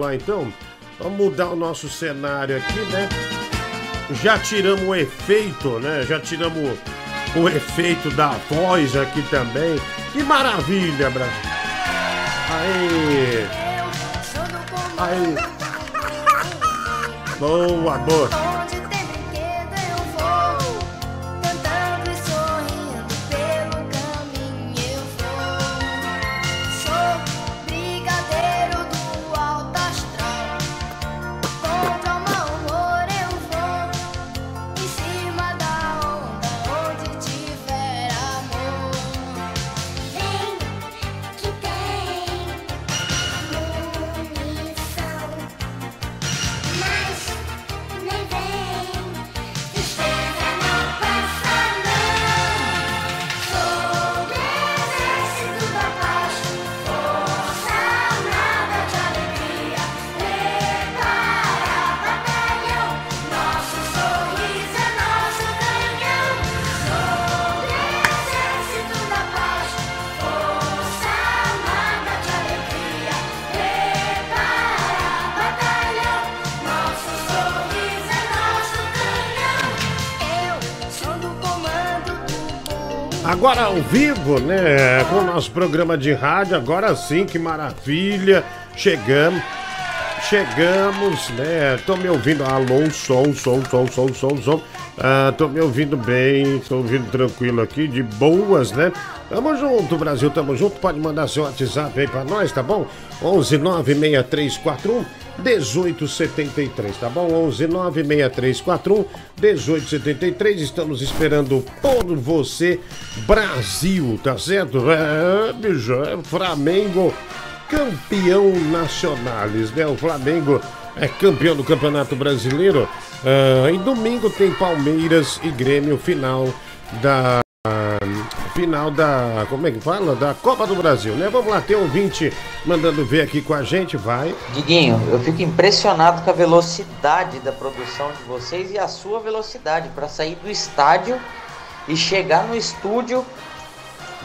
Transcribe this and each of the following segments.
vamos lá então. Vamos mudar o nosso cenário aqui, né? Já tiramos o efeito, né? Já tiramos o efeito da voz aqui também. Que maravilha, Brasil! Aí! Aí! Boa, boa! Vivo, né? Com o nosso programa de rádio, agora sim, que maravilha! Chegamos, chegamos, né? Tô me ouvindo, alô, som, som, som, som, som, som. Ah, tô me ouvindo bem, tô ouvindo tranquilo aqui, de boas, né? Tamo junto, Brasil, tamo junto. Pode mandar seu WhatsApp aí pra nós, tá bom? 11 96341 1873, tá bom? 11 96341 1873. Estamos esperando por você, Brasil, tá certo? É, bicho, é Flamengo campeão nacionais, né? O Flamengo é campeão do Campeonato Brasileiro. Uh, em domingo tem Palmeiras e Grêmio, final da final da. Como é que fala? Da Copa do Brasil, né? Vamos lá, tem um ouvinte mandando ver aqui com a gente, vai. Diguinho, eu fico impressionado com a velocidade da produção de vocês e a sua velocidade para sair do estádio e chegar no estúdio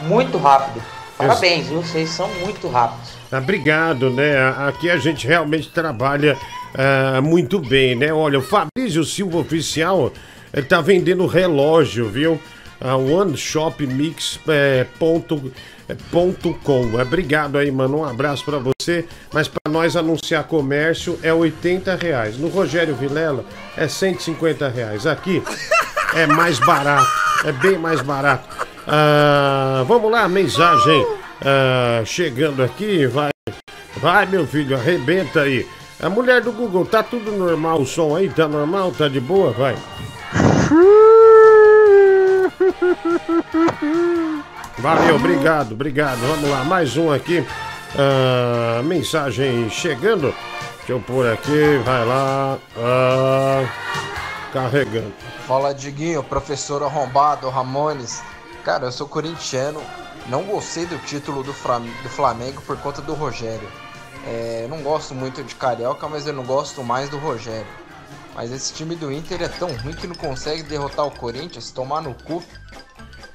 muito rápido. Parabéns, viu? Vocês são muito rápidos. Obrigado, né? Aqui a gente realmente trabalha uh, muito bem, né? Olha, o Fabrício Silva Oficial está vendendo relógio, viu? A oneshopmix.com. É, é, Obrigado aí, mano. Um abraço para você. Mas para nós anunciar comércio é 80 reais. No Rogério Vilela é 150 reais. Aqui é mais barato. É bem mais barato. Ah, vamos lá, mensagem ah, chegando aqui. Vai, vai, meu filho, arrebenta aí. A mulher do Google, tá tudo normal o som aí? Tá normal? Tá de boa? Vai. Valeu, obrigado, obrigado. Vamos lá, mais um aqui. Uh, mensagem chegando. Deixa eu pôr aqui, vai lá. Uh, carregando. Fala, Diguinho, professor arrombado, Ramones. Cara, eu sou corintiano. Não gostei do título do, do Flamengo por conta do Rogério. É, não gosto muito de Carioca, mas eu não gosto mais do Rogério. Mas esse time do Inter é tão ruim que não consegue derrotar o Corinthians, tomar no cu.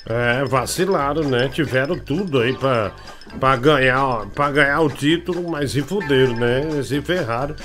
É, vacilaram, né? Tiveram tudo aí pra, pra, ganhar, pra ganhar o título, mas se fuderam, né? Se ferraram.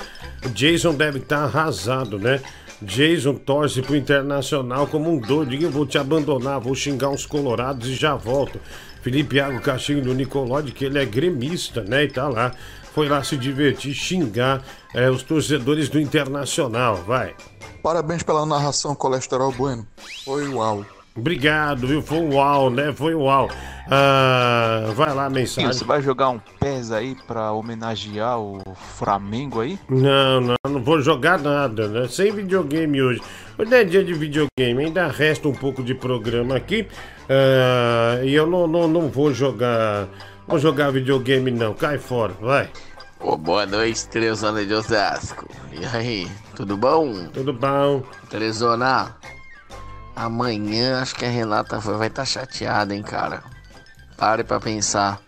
O Jason deve estar tá arrasado, né? Jason torce pro Internacional como um doido. Eu vou te abandonar, vou xingar uns colorados e já volto. Felipe Iago Caixinho do Nicolode, que ele é gremista, né? E tá lá foi lá se divertir, xingar é, os torcedores do Internacional. Vai. Parabéns pela narração, Colesterol Bueno. Foi uau. Obrigado, viu? Foi uau, né? Foi uau. Ah, vai lá, mensagem. Você vai jogar um PES aí pra homenagear o Flamengo aí? Não, não, não vou jogar nada, né? Sem videogame hoje. Hoje é dia de videogame, ainda resta um pouco de programa aqui. Ah, e eu não, não, não vou jogar. Vou jogar videogame não, cai fora, vai. Oh, boa noite, Trezona de Osasco. E aí, tudo bom? Tudo bom. Trezona, amanhã acho que a Renata vai estar tá chateada, hein, cara. Pare pra pensar.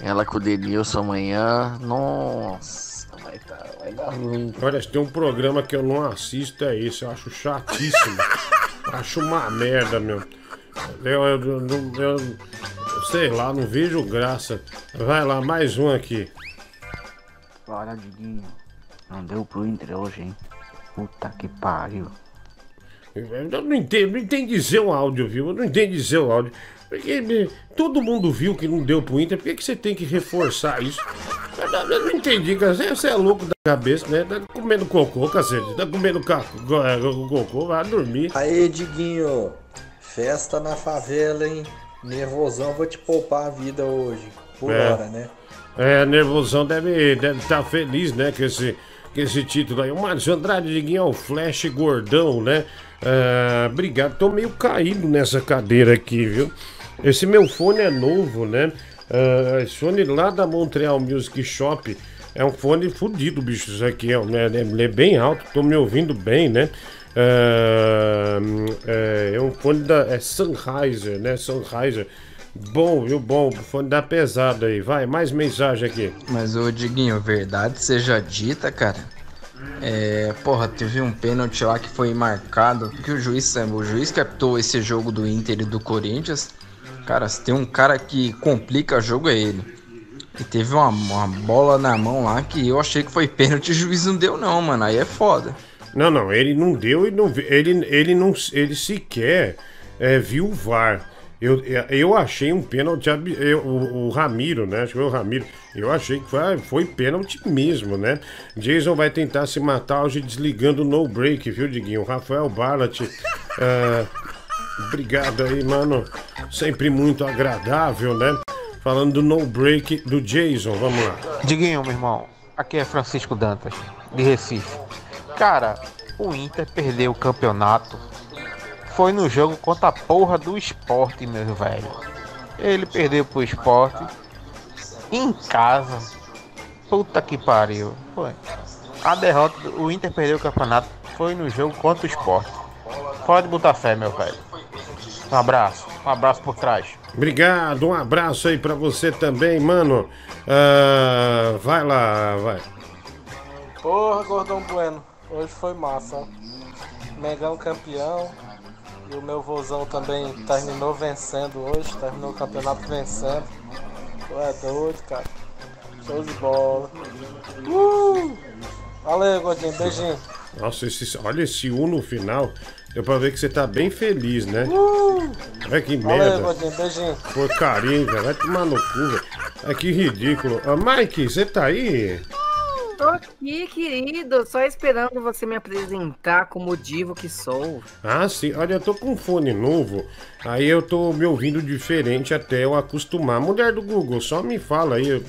Ela com o Denilson amanhã, nossa, vai, tá, vai dar ruim. Olha, se tem um programa que eu não assisto é esse, eu acho chatíssimo. acho uma merda, meu. Eu, eu, eu, eu, sei lá, não vejo graça. Vai lá, mais um aqui. Fala, Diguinho. Não deu pro Inter hoje, hein? Puta que pariu. Eu não entendo, não entendi dizer o áudio, viu? Eu não entendi dizer o áudio. Porque eh, todo mundo viu que não deu pro Inter, por que, que você tem que reforçar isso? Eu não, eu não entendi, cara. Você, é louco da cabeça, né? Tá comendo cocô, cacete. Tá comendo co- cocô, vai dormir. Aí, Diguinho, festa na favela, hein? Nervosão, vou te poupar a vida hoje. Por É. hora, né? É, nervosão deve estar deve tá feliz, né, com esse, com esse título aí. O Márcio Andrade é o Flash Gordão, né? Ah, obrigado, tô meio caído nessa cadeira aqui, viu? Esse meu fone é novo, né? Ah, esse fone lá da Montreal Music Shop é um fone fudido, bicho. Isso aqui é, né, ele é bem alto, tô me ouvindo bem, né? Ah, é, é um fone da é Sennheiser, né? Sennheiser. Bom, viu? Bom, o fone da pesada aí. Vai, mais mensagem aqui. Mas, ô Diguinho, verdade seja dita, cara. É, porra, teve um pênalti lá que foi marcado. Que o juiz, o juiz captou esse jogo do Inter e do Corinthians. Cara, se tem um cara que complica jogo é ele. E teve uma, uma bola na mão lá que eu achei que foi pênalti e o juiz não deu, não, mano. Aí é foda. Não, não, ele não deu e não ele, ele não ele sequer é, viu o VAR. Eu, eu achei um pênalti, eu- o, o Ramiro, né? Acho que foi o Ramiro. Eu achei que foi, foi pênalti mesmo, né? Jason vai tentar se matar hoje desligando o no break, viu, Diguinho? Rafael Barlat. é, obrigado aí, mano. Sempre muito agradável, né? Falando do no break do Jason, vamos lá. Diguinho, meu irmão, aqui é Francisco Dantas, de Recife. Cara, o Inter perdeu o campeonato. Foi no jogo contra a porra do esporte, meu velho. Ele perdeu pro esporte em casa. Puta que pariu. Foi. A derrota, do- o Inter perdeu o campeonato. Foi no jogo contra o esporte. Pode botar fé, meu velho. Um abraço. Um abraço por trás. Obrigado, um abraço aí pra você também, mano. Ah, vai lá, vai. Porra, Gordão Bueno, hoje foi massa. ó. Mengão campeão. E o meu vozão também terminou vencendo hoje, terminou o campeonato vencendo. Tu é doido, cara. Show de bola. Uh! Valeu, Gordinho, beijinho. Nossa, esse, olha esse U no final. Deu pra ver que você tá bem feliz, né? Uh! Olha que Valeu, merda. Gordinho, beijinho. Porcaria, velho. Vai tomar no cu, velho. É que ridículo. Ah, Mike, você tá aí? Tô aqui, querido, só esperando você me apresentar como divo que sou. Ah, sim. Olha, eu tô com um fone novo. Aí eu tô me ouvindo diferente até eu acostumar. Mulher do Google, só me fala aí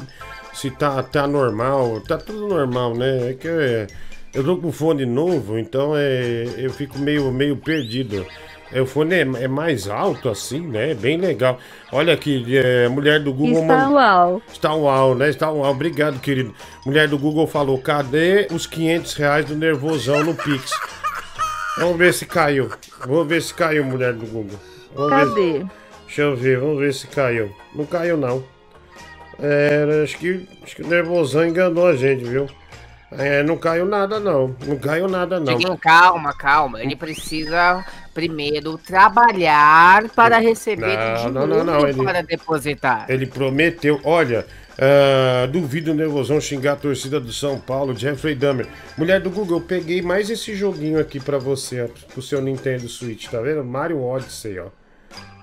se tá, tá normal. Tá tudo normal, né? É que eu, eu tô com fone novo, então é, eu fico meio, meio perdido. O fone é, é mais alto assim, né? É bem legal. Olha aqui, é, mulher do Google. Está mand- uau. Está uau, né? Está uau. Obrigado, querido. Mulher do Google falou: cadê os 500 reais do nervosão no Pix? Vamos ver se caiu. Vou ver se caiu, mulher do Google. Vamos ver. Cadê? Deixa eu ver, vamos ver se caiu. Não caiu, não. É, acho que, acho que o nervosão enganou a gente, viu? É, não caiu nada, não. Não caiu nada, não. Diguinho, calma, calma. Ele precisa primeiro trabalhar para receber Não, do não, não, não, ele- para depositar. Ele prometeu, olha, ah, duvido o nervosão xingar a torcida do São Paulo, Jeffrey Dahmer. Mulher do Google, eu peguei mais esse joguinho aqui pra você, pro seu Nintendo Switch, tá vendo? Mario Odyssey, ó.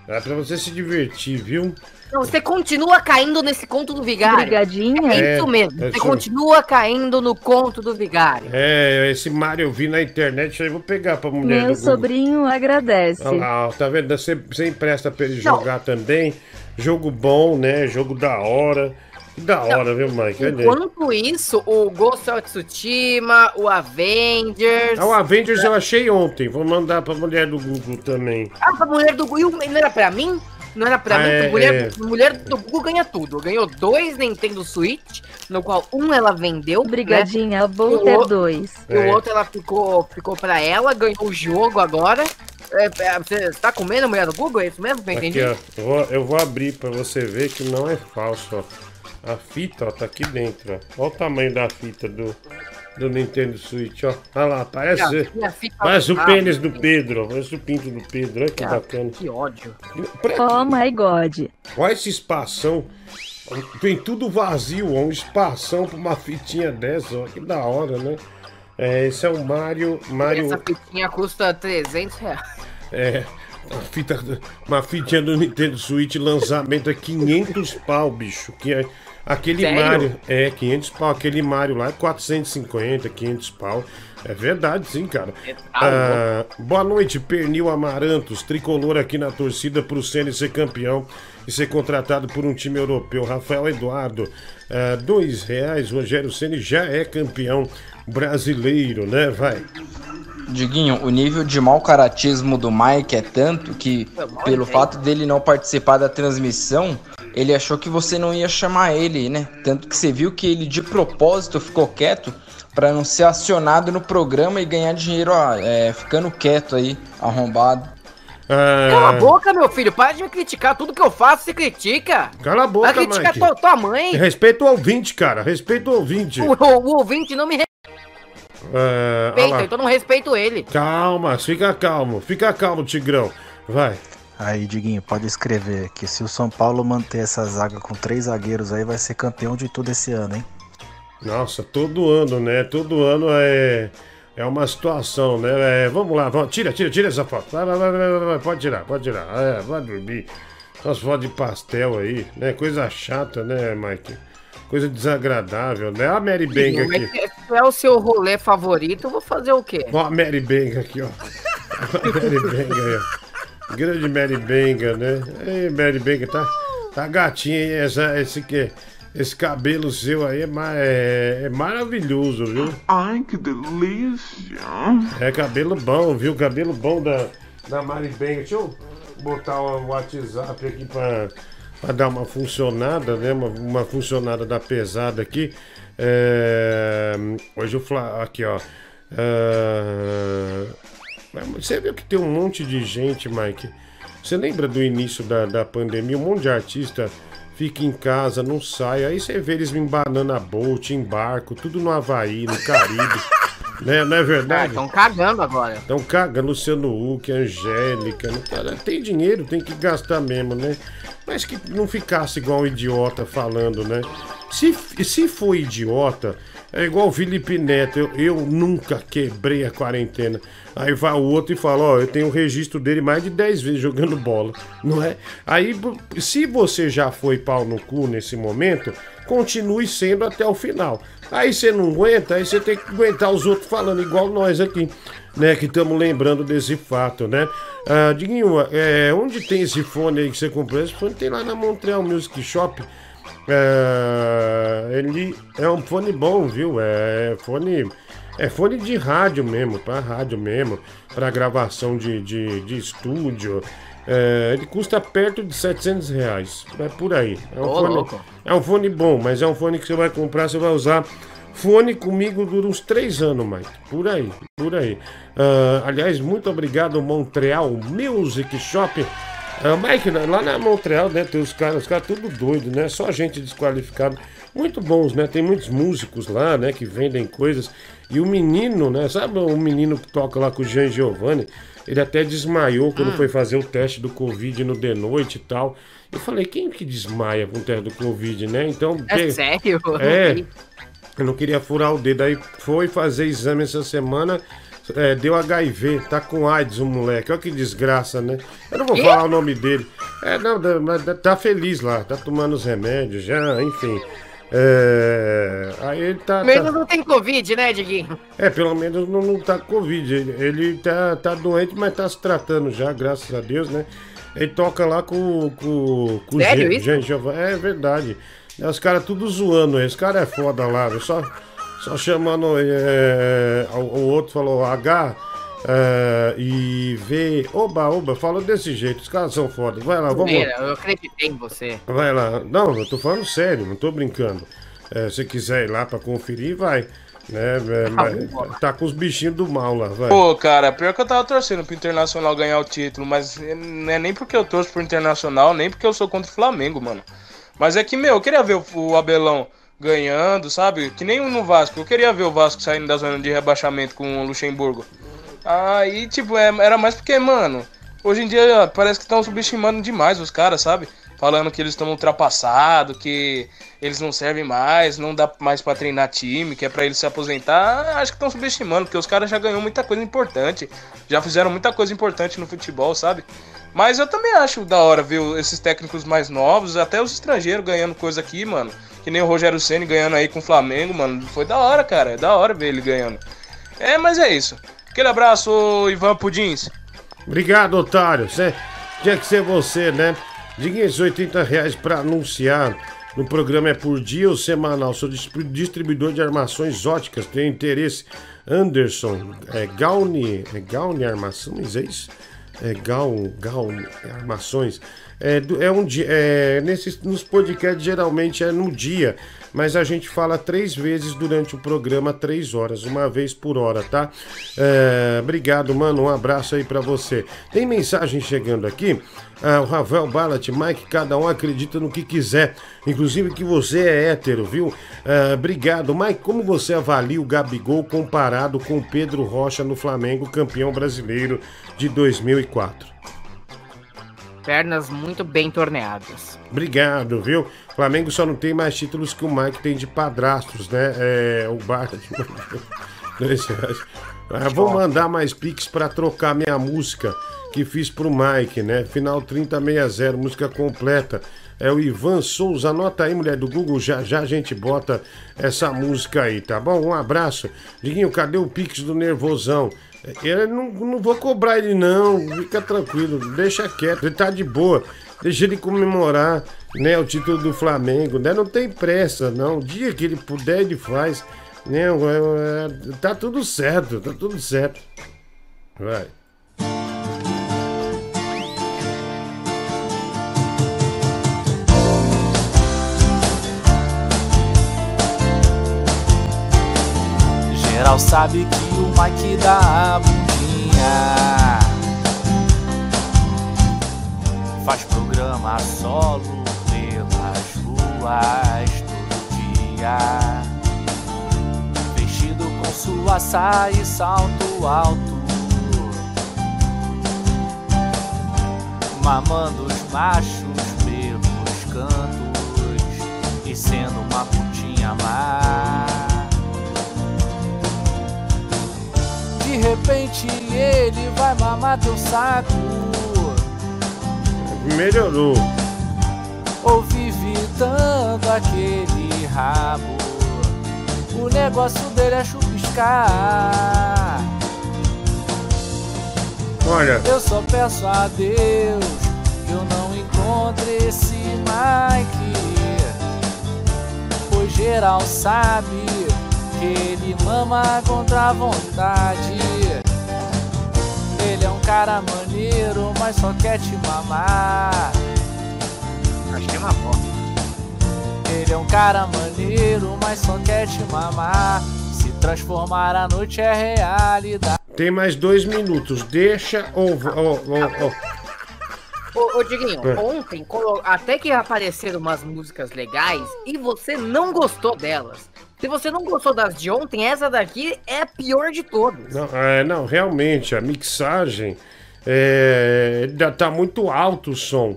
É pra você se divertir, viu? Não, você continua caindo nesse conto do vigário. Brigadinha? É É, isso mesmo. é Você continua caindo no conto do vigário. É, esse Mario eu vi na internet, aí eu vou pegar pra mulher Meu sobrinho agradece. Olha lá, ó, tá vendo? Você, você empresta pra ele Não. jogar também. Jogo bom, né? Jogo da hora. Que da hora, viu, Mike? Olha aí. Enquanto isso, o Ghost of Tsushima, o Avengers. Ah, o Avengers eu achei ontem. Vou mandar pra mulher do Google também. Ah, pra mulher do Google. Não era pra mim? Não era pra Ah, mim? é, mulher, é. mulher do Google ganha tudo. Ganhou dois Nintendo Switch, no qual um ela vendeu. né? Brigadinha, vou E o ter outro- dois. E o É. outro ela ficou, ficou pra ela, ganhou o jogo agora. É, é, você tá comendo a mulher do Google? É isso mesmo que eu entendi? Aqui, ó. Eu vou, eu vou abrir pra você ver que não é falso, ó. A fita, ó, tá aqui dentro, ó. Olha o tamanho da fita do, do Nintendo Switch, ó. Olha lá, parece. Parece o ah, pênis do Pedro, ó. Parece o pinto do Pedro. Olha que bacana. Que ódio. Oh my god. Olha esse espação. Tem tudo vazio, ó, um espação pra uma fitinha dessa, ó, que da hora, né? É, esse é o Mario. Mario Essa fitinha custa 300 reais. é, uma, fita, uma fitinha do Nintendo Switch, lançamento é 500 pau, bicho. Que é, aquele Sério? Mario. É, 500 pau. Aquele Mario lá é 450, 500 pau. É verdade, sim, cara. Ah, boa noite, Pernil Amarantos, tricolor aqui na torcida pro Ceni ser campeão e ser contratado por um time europeu. Rafael Eduardo, ah, dois reais. Rogério Ceni já é campeão brasileiro, né? Vai. Diguinho, o nível de mau caratismo do Mike é tanto que, pelo fato dele não participar da transmissão, ele achou que você não ia chamar ele, né? Tanto que você viu que ele de propósito ficou quieto pra não ser acionado no programa e ganhar dinheiro ó, é, ficando quieto aí, arrombado. Cala a boca, meu filho. Para de me criticar. Tudo que eu faço, você critica. Cala a boca, Vai criticar Mike. tua, tua mãe. Respeita o ouvinte, cara. Respeita o ouvinte. O, o- o ouvinte não me É, respeita, então não respeito ele. Calma, fica calmo. Fica calmo, Tigrão. Vai. Aí, Diguinho, pode escrever que se o São Paulo manter essa zaga com três zagueiros aí, vai ser campeão de tudo esse ano, hein? Nossa, todo ano, né? Todo ano é, é uma situação, né? É, vamos lá, vamos. Tira, tira, tira essa foto. Vai, vai, vai, vai, vai, vai, pode tirar, pode tirar. É, vai dormir. Essas fotos de pastel aí, né? Coisa chata, né, Mike? Coisa desagradável, né? A Mary Bang aqui. Se é o seu rolê favorito, eu vou fazer o quê? Ó a Mary Bang aqui, ó. A Mary Bang aí, ó. Grande Mary Banga, né? Ei, Mary Banga, tá, tá gatinha, hein? Essa, esse, que, esse cabelo seu aí é, ma- é, é maravilhoso, viu? Ai, que delícia! É cabelo bom, viu? Cabelo bom da, da Mary Banga. Deixa eu botar o WhatsApp aqui pra, pra dar uma funcionada, né? Uma, uma funcionada da pesada aqui. É, hoje eu falo aqui, ó. É, Você viu que tem um monte de gente, Mike. Você lembra do início da, da pandemia? Um monte de artista fica em casa, não sai. Aí você vê eles em banana boat, em barco, tudo no Havaí, no Caribe. né? Não é verdade? Estão cagando agora. Então caga Luciano Huck, Angélica. né? Cara, tem dinheiro, tem que gastar mesmo, né? Mas que não ficasse igual um idiota falando, né? Se, se for idiota, é igual o Felipe Neto. Eu, eu nunca quebrei a quarentena. Aí vai o outro e fala: Ó, eu tenho o registro dele mais de 10 vezes jogando bola, não é? Aí, se você já foi pau no cu nesse momento, continue sendo até o final. Aí você não aguenta, aí você tem que aguentar os outros falando, igual nós aqui, né? Que estamos lembrando desse fato, né? Ah, Diguinho, é, onde tem esse fone aí que você comprou? Esse fone tem lá na Montreal Music Shop. É, ele é um fone bom, viu? É fone. É fone de rádio mesmo, para rádio mesmo, para gravação de, de, de estúdio. É, ele custa perto de 700 reais. É por aí. É um, Ô, fone, louco. é um fone bom, mas é um fone que você vai comprar, você vai usar. Fone comigo dura uns três anos, Mike. Por aí, por aí. Ah, aliás, muito obrigado, Montreal Music Shop. Ah, Mike, lá na Montreal, né, tem os caras, os caras tudo doido, né? Só gente desqualificada. Muito bons, né? Tem muitos músicos lá, né, que vendem coisas. E o menino, né? Sabe o menino que toca lá com o Jean Giovanni? Ele até desmaiou quando Hum. foi fazer o teste do Covid no de noite e tal. Eu falei, quem que desmaia com o teste do Covid, né? Então. É sério? É. Eu não queria furar o dedo. Aí foi fazer exame essa semana. É, deu HIV, tá com AIDS o moleque. Olha que desgraça, né? Eu não vou falar o nome dele. É, não, mas tá feliz lá, tá tomando os remédios já, enfim. É, aí ele tá. Menos tá- não tem Covid, né, Diguinho? é, pelo menos não, não tá com Covid. Ele, ele tá, tá doente, mas tá se tratando já, graças a Deus, né? Ele toca lá com, com, com o Sério Gen- isso? É verdade. Os caras tudo zoando. Esse cara é foda lá, viu? Só chamando. é, o, o outro falou H é, e V. Oba, oba, falou desse jeito. Os caras são foda. Vai lá, vamos. Eu acreditei em você. Vai lá. Não, eu tô falando sério, não tô brincando. É, se quiser ir lá pra conferir, vai. Né? Mas tá com os bichinhos do mal lá, vai. Pô, cara, pior que eu tava torcendo pro Internacional ganhar o título, mas não é nem porque eu torço pro Internacional, nem porque eu sou contra o Flamengo, mano. Mas é que, meu, eu queria ver o, o Abelão ganhando, sabe? Que nem no Vasco. Eu queria ver o Vasco saindo da zona de rebaixamento com o Luxemburgo. Aí, tipo, é- era mais porque, mano, hoje em dia parece que estão subestimando demais os caras, sabe? falando que eles estão ultrapassados, que eles não servem mais, não dá mais pra treinar time, que é pra eles se aposentar. Acho que estão subestimando, porque os caras já ganhou muita coisa importante, já fizeram muita coisa importante no futebol, sabe? Mas eu também acho da hora ver esses técnicos mais novos, até os estrangeiros ganhando coisa aqui, mano. Que nem o Rogério Ceni ganhando aí com o Flamengo, mano. Foi da hora, cara. É da hora ver ele ganhando. É, mas é isso. Aquele abraço, Ivan Pudins. Obrigado, otário. Cê, tinha que ser você, né? Diga esses 80 reais pra anunciar no programa é por dia ou semanal. Sou distri- distribuidor de armações óticas. Tenho interesse. Anderson, é Gauni, é Gauni Armações, é isso? É Gaun, Gaun Armações. É, é um dia, é, nesses, nos podcasts geralmente é no dia, mas a gente fala três vezes durante o programa, três horas, uma vez por hora, tá? É, obrigado, mano, um abraço aí pra você. Tem mensagem chegando aqui. Ah, o Ravel Ballat, Mike, cada um acredita no que quiser, inclusive que você é hétero, viu? Ah, obrigado. Mike, como você avalia o Gabigol comparado com o Pedro Rocha no Flamengo, campeão brasileiro de 2004? Pernas muito bem torneadas. Obrigado, viu? O Flamengo só não tem mais títulos que o Mike tem de padrastos, né? É, o reais. Ah, vou mandar mais pix pra trocar minha música que fiz pro Mike, né? Final 3060, música completa. É o Ivan Souza. Anota aí, mulher do Google. Já já a gente bota essa música aí, tá bom? Um abraço. Diguinho, cadê o pix do Nervosão? Eu não, não vou cobrar ele, não. Fica tranquilo. Deixa quieto. Ele tá de boa. Deixa ele comemorar né, o título do Flamengo. Né? Não tem pressa, não. O dia que ele puder, ele faz. Né? Tá tudo certo, tá tudo certo. Vai. Geral sabe que o Mike dá a bundinha. Faz programa solo pelas ruas todo dia. Vestido com sua saia e salto alto. Mamando os machos pelos cantos E sendo uma putinha má De repente ele vai mamar teu saco Melhorou. Ou vive dando aquele rabo O negócio dele é chupiscar Olha. Eu só peço a Deus Que eu não encontre esse Mike Pois geral sabe ele mama contra a vontade. Ele é um cara maneiro, mas só quer te mamar. Acho que é uma bosta. Ele é um cara maneiro, mas só quer te mamar. Se transformar à noite é realidade. Tem mais dois minutos. Deixa ou. ou, ou. Ô, ô Diguinho, É. ontem até que apareceram umas músicas legais e você não gostou delas. Se você não gostou das de ontem, essa daqui é a pior de todas. Não, é, não, realmente, a mixagem é, tá muito alto o som.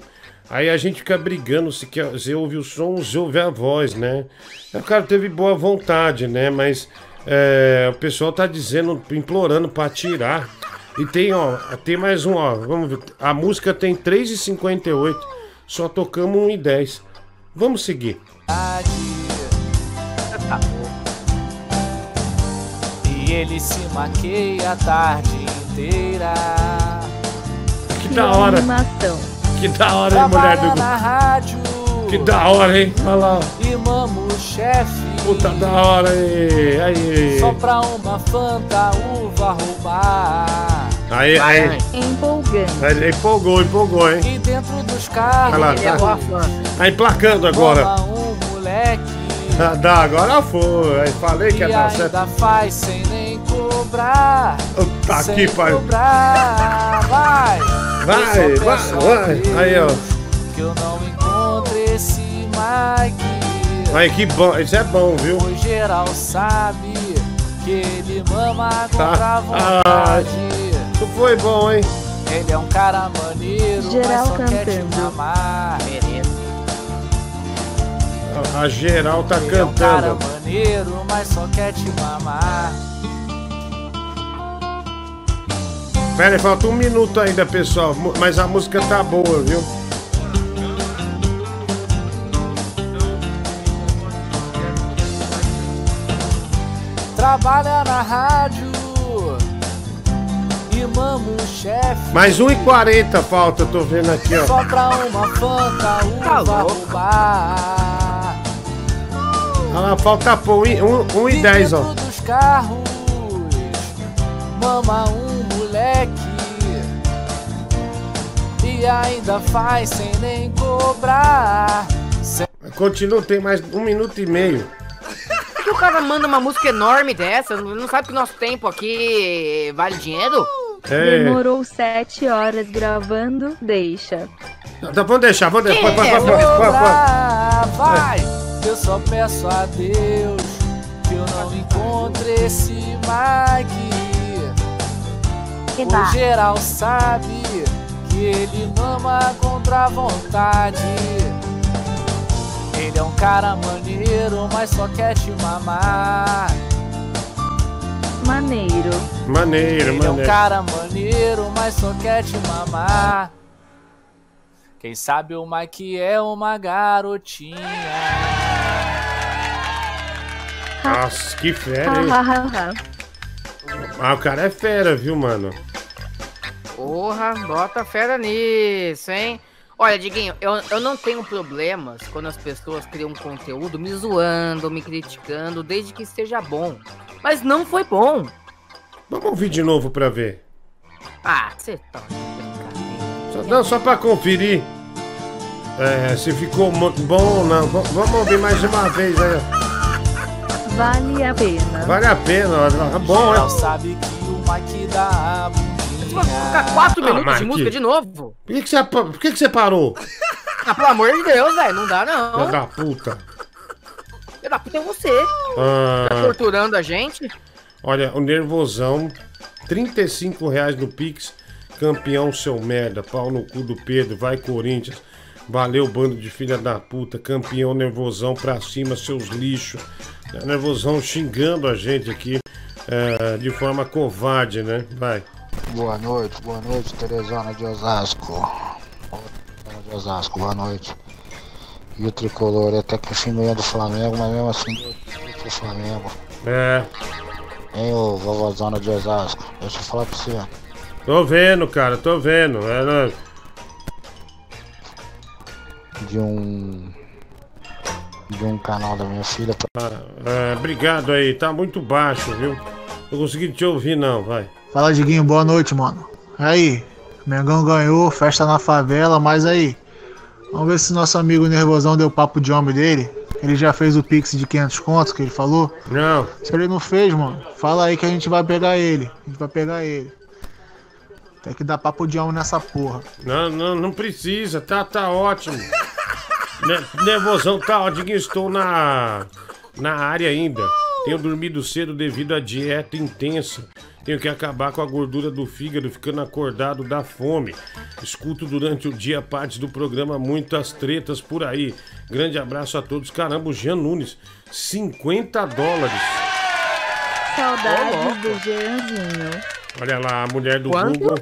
Aí a gente fica brigando se quer, você ouve o som, você ouve a voz, né? O cara teve boa vontade, né? Mas é, o pessoal tá dizendo, implorando pra tirar. E tem, ó, tem mais um, ó. Vamos ver. A música tem 3,58. Só tocamos 1,10. Vamos seguir. E ele se maqueia a tarde inteira. Que da hora. Animação. Que da hora, hein, mulher do na rádio Que da hora, hein? Olha lá. e mama o chefe. Puta da hora, aí. Aí. Só pra uma fanta uva roubar. Aí, aí. Empolgante. Aí, empolgou, empolgou, hein? E dentro dos carros Olha lá, ele tá. é fanta. Tá emplacando agora. Um moleque Dá, agora foi. Aí falei que ia dar ainda certo. faz sem nem cobrar. Tá sem aqui, pai. cobrar. Vai. Vai, vai, a vai. Aí, ó. Que eu não encontre esse Mike. Aí, que bom. Isso é bom, viu? Pois geral sabe que ele mama contra a Tá. Ah, vontade. isso foi bom, hein? Ele é um cara maneiro, Geral mas só quer te cantando. mamar. Beleza. A, geral tá Ele é um cara cantando. maneiro, mas só quer te mamar. Pera aí, falta um minuto ainda, pessoal. Mas a música tá boa, viu? Trabalha na rádio e mama um chefe. Mais 1h40 falta, eu tô vendo aqui, ó. Só pra uma fanta Tá uva roubar. Ah, lá, falta pô, 1h10, ó. Dentro dos carros, mama um moleque. E ainda faz sem nem cobrar. Sem Continua, tem mais um minuto e meio. Por que o cara manda uma música enorme dessa? Não sabe que o nosso tempo aqui vale dinheiro? É. Demorou sete horas gravando, deixa. Tá, vamos deixar, vamos deixar. Quem põe, põe, põe, põe. cobrar, vai. Eu só peço a Deus que eu não encontre esse Mike. O geral sabe que ele mama contra a vontade. Ele é um cara maneiro, mas só quer te mamar. Maneiro. Maneiro, Ele é um cara maneiro, mas só quer te mamar. Quem sabe o Mike é uma garotinha. Nossa, que fera, hein? Ah, o cara é fera, viu, mano? Porra, bota fera nisso, hein? Olha, Diguinho, eu, eu não tenho problemas quando as pessoas criam conteúdo me zoando, me criticando, desde que esteja bom. Mas não foi bom. Vamos ouvir de novo pra ver. Ah, você tá. Só, não, só pra conferir. É, se ficou muito bom ou não. V- vamos ouvir mais uma vez aí. Vale a pena. Vale a pena. Tá bom, é? sabe que o Mike dá a bundinha. Ficar quatro Ah, minutos de Marquinhos. música de novo? Por que, que, você, por que, que você parou? Ah, pelo amor de Deus, velho, não dá Filho não. da puta. Filho da puta é você. Ah. Tá torturando a gente? Olha, o nervosão, 35 reais no Pix, campeão seu merda, pau no cu do Pedro, vai Corinthians, valeu bando de filha da puta, campeão nervosão pra cima, seus lixos, nervosão xingando a gente aqui é, de forma covarde, né? Vai. Boa noite, boa noite, Teresana de Osasco. Teresana de Osasco, boa noite. E o tricolor, até que xinguinha do Flamengo, mas mesmo assim, eu pro Flamengo. É, Hein, ô vovózona de Osasco, deixa eu falar pra você. tô vendo, cara, tô vendo. É, né? De um. De um canal da minha filha. pra- É, obrigado aí, tá muito baixo, viu? Não consegui te ouvir não, vai. Fala, Diguinho, boa noite, mano. Aí, Mengão ganhou, festa na favela, mas aí, vamos ver se nosso amigo Nervosão deu papo de homem dele. Ele já fez o pix de 500 contos que ele falou? Não. Se ele não fez, mano, fala aí que a gente vai pegar ele. A gente vai pegar ele. Tem que dar papo de homem nessa porra. Não, não, não precisa, tá, tá ótimo. Ne- Nervosão tá ótimo, estou na, na área ainda. Tenho dormido cedo devido à dieta intensa. Tenho que acabar com a gordura do fígado, ficando acordado da fome. Escuto durante o dia partes do programa muitas tretas por aí. Grande abraço a todos. Caramba, o Jean Nunes, 50 dólares. Saudades do Jeanzinho. Olha lá, a mulher do Quanto? Google,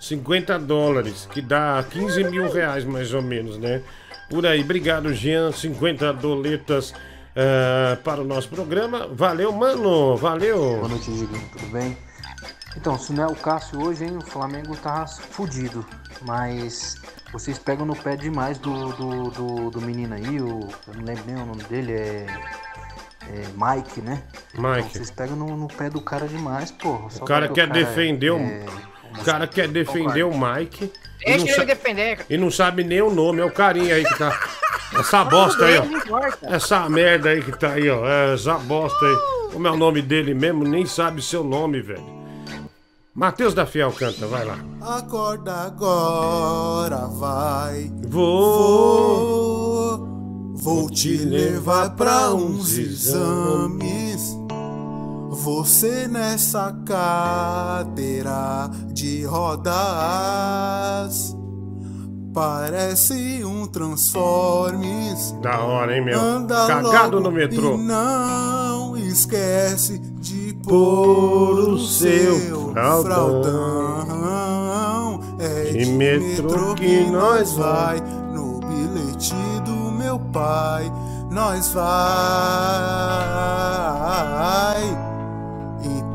50 dólares, que dá 15 mil reais mais ou menos, né? Por aí, obrigado, Jean, 50 doletas ah, para o nosso programa. Valeu, mano, valeu. Boa noite, Diguinho, tudo bem? Então, se não é o Cássio hoje, hein, o Flamengo tá fudido. Mas vocês pegam no pé demais do, do, do, do menino aí, o, eu não lembro nem o nome dele, é, é Mike, né? Mike. Então, vocês pegam no, no pé do cara demais, porra. O cara quer defender o. é O cara quer defender o Mike. e Deixa não ele sa- defender. cara. E não sabe nem o nome, é o carinha aí que tá. Essa bosta aí, ó. Essa merda aí que tá aí, ó. É, Essa bosta aí. Como é o nome dele mesmo? Nem sabe seu nome, velho. Matheus da Fiel canta, vai lá. Acorda agora, vai. Vou. Vou te levar pra uns exames. Você nessa cadeira de rodas. Parece um Transformers. Da hora, hein, meu? Anda Cagado no metrô. E não esquece de Pôr o seu fraldão. fraldão. É De metrô que nós vai. No bilhete do meu pai, nós vai.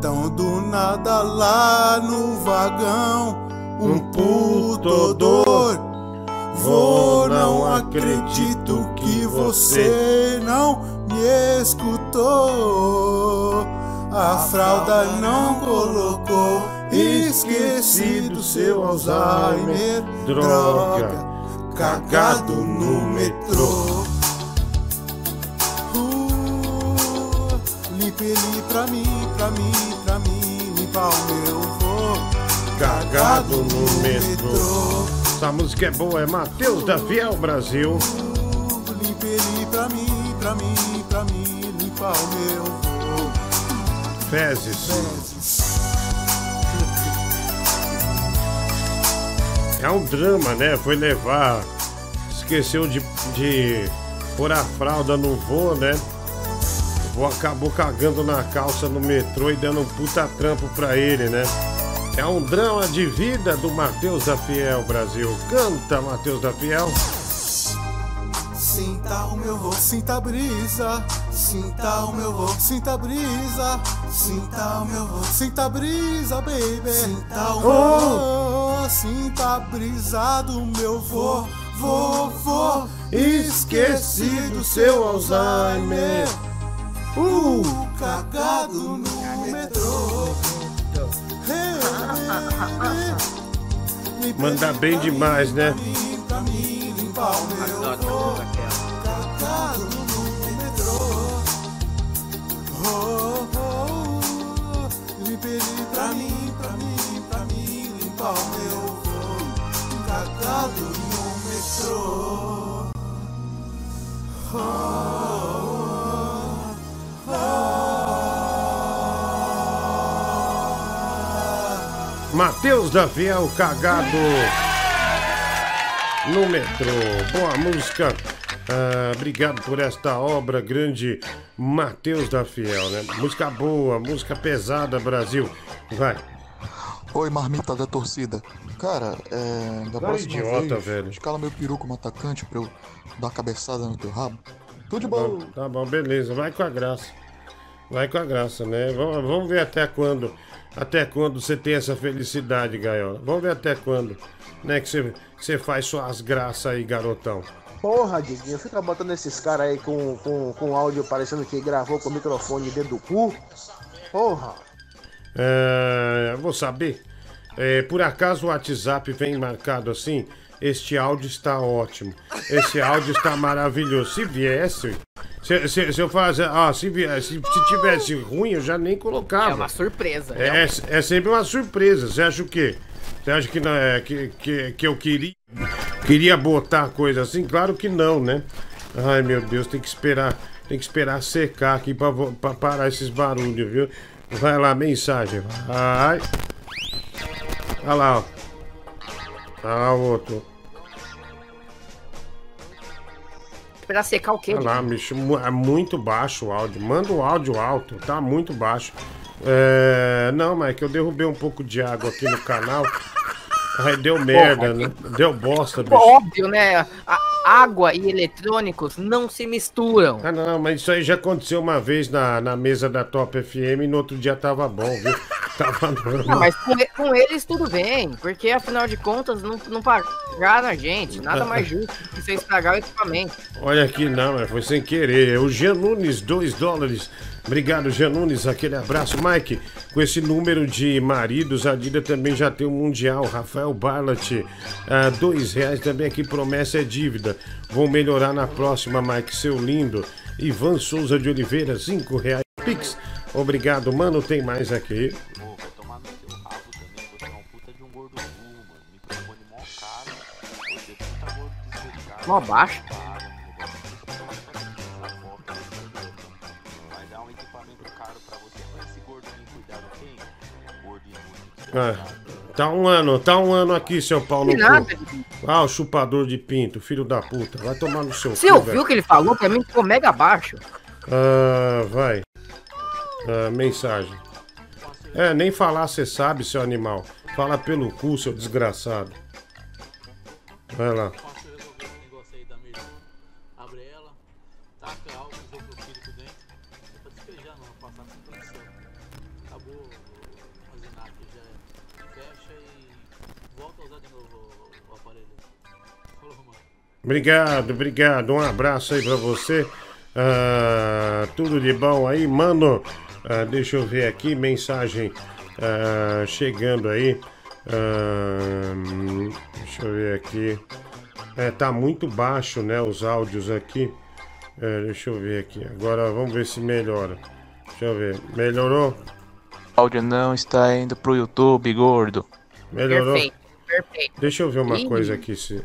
Então do nada lá no vagão, um puto odor. Vou, não acredito que você não me escutou. A fralda não colocou, esqueci do seu Alzheimer. Droga. cagado no metrô. Uh, limpe ele pra mim, pra mim, pra mim, limpar o meu vô. Cagado no metrô. Essa música é boa, é Matheus da Fiel Brasil. Limpe ele pra mim, pra mim, pra mim, limpar o meu vô. Fezes. É um drama, né? Foi levar. Esqueceu de, de pôr a fralda no vô, né? Vô acabou cagando na calça no metrô e dando um puta trampo pra ele, né? É um drama de vida do Matheus da Fiel Brasil. Canta, Matheus da Fiel. Sinta o meu vô, sinta a brisa. Sinta o meu vô, sinta a brisa. Sinta o meu vô, sinta a brisa, baby. Sinta o vô, sinta a brisa do meu vô, vô, vô. Esqueci do seu Alzheimer. Uh, cagado no metrô. Manda bem demais, né? Pra mim limpar o meu vô. Cagado no metrô. Oh, oh, oh. Limpe ele pra mim, pra mim, pra mim limpar o meu. Cagado no metrô. Oh, Matheus da Fiel cagado no metrô. Boa música. Ah, obrigado por esta obra grande, Matheus da Fiel, né? Música boa, música pesada, Brasil. Vai. Oi, marmita da torcida. Cara, é. Da Vai, próxima idiota, vez, velho. escala meu peru como atacante pra eu dar uma cabeçada no teu rabo. Tudo de Tá bom. tá bom, beleza. Vai com a graça. Vai com a graça, né? Vamos ver até quando. Até quando você tem essa felicidade, Gaiola. Vamos ver até quando. Né, que você, que você faz suas graças aí, garotão. Porra, Diguinho, fica botando esses caras aí com, com, com áudio parecendo que gravou com o microfone dentro do cu. Porra. É, vou saber. É, por acaso o WhatsApp vem marcado assim? Este áudio está ótimo. Esse áudio está maravilhoso. Se viesse. Se, se- se eu fazer. Ah, se, se, se tivesse ruim, eu já nem colocava. É uma surpresa. É, é sempre uma surpresa. Você acha o quê? Você acha que, não é, que, que, que eu queria, queria botar coisa assim? Claro que não, né? Ai meu Deus, tem que esperar. Tem que esperar secar aqui pra, pra parar esses barulhos, viu? Vai lá, mensagem. Vai. Olha lá, ó. Lá o outro. Pra secar o quê? Olha lá, bicho, é muito baixo o áudio. Manda o áudio alto, tá muito baixo. É... Não, mas é que eu derrubei um pouco de água aqui no canal. Aí deu merda, né? Deu bosta, bicho. Óbvio, né? A água e eletrônicos não se misturam. Ah, não, mas isso aí já aconteceu uma vez na, na mesa da Top FM e no outro dia tava bom, viu? Tava normal. Não, mas com, com eles tudo bem, porque afinal de contas não, não pagaram a gente. Nada mais justo que você estragar o equipamento. Olha aqui, não, mas foi sem querer. É O Jean Nunes, 2 dólares. Obrigado, Jean Nunes. Aquele abraço. Mike, com esse número de maridos, a Dida também já tem o Mundial. Rafael Barlat, ah, dois reais também aqui. Promessa é dívida. Vou melhorar na próxima, Mike, seu lindo. Ivan Souza de Oliveira, cinco reais. Pix. Obrigado, mano. Tem mais aqui. Mó baixo. Ah, Tá um ano, tá um ano aqui, seu pau no Que nada. Ah, o chupador de pinto, filho da puta. Vai tomar no seu Você ouviu o que ele falou? Pra mim ficou mega baixo. Ah, vai. Ah, mensagem. É, nem falar você sabe, seu animal. Fala pelo cu, seu desgraçado. Vai lá. Obrigado, obrigado. Um abraço aí pra você. Ah, tudo de bom aí, mano? Ah, deixa eu ver aqui, mensagem ah, chegando aí. Deixa eu ver aqui. É, tá muito baixo, né, os áudios aqui. É, deixa eu ver aqui. Agora vamos ver se melhora. Deixa eu ver. Melhorou? O áudio não está indo pro YouTube, gordo. Melhorou? Perfeito, perfeito. Deixa eu ver uma coisa aqui se.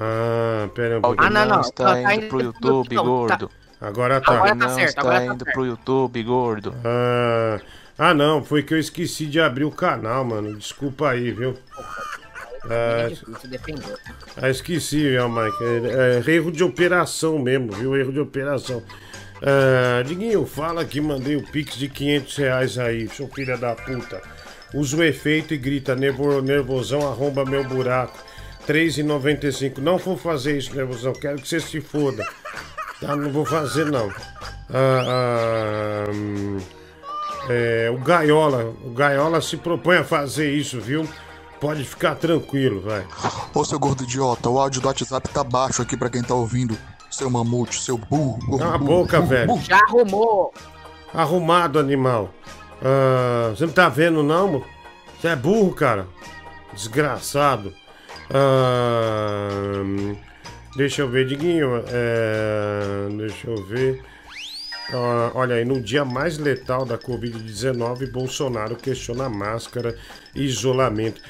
Ah, pera um pouquinho. não, não, está tá- tá indo indo pro YouTube, não, tá- gordo. Agora tá. Agora tá não certo, está agora tá indo certo. pro YouTube, gordo. Ah, ah, não, foi que eu esqueci de abrir o canal, mano. Desculpa aí, viu? É Ah, ah, esqueci, viu, Mike? É, é erro de operação mesmo, viu? Erro de operação. Ah, Diguinho, fala que mandei o Pix de 500 reais aí, seu filho da puta. Usa o efeito e grita, nervo, nervosão, arromba meu buraco. 3,95. Não vou fazer isso, nervosão. Quero que você se foda. Tá? Não vou fazer, não. Ah, ah, hum, é, o Gaiola, o Gaiola se propõe a fazer isso, viu? Pode ficar tranquilo, vai. Ô, seu gordo idiota, o áudio do WhatsApp tá baixo aqui pra quem tá ouvindo. Seu mamute, seu burro. gordo Cala a burro, boca, burro, velho. burro. Já arrumou. Arrumado, animal. Ah, você não tá vendo, não? mo? Você é burro, cara. Desgraçado. Deixa eu ver, Diguinho. é, deixa eu ver. Ah, olha aí, no dia mais letal da Covid-19, Bolsonaro questiona máscara e isolamento.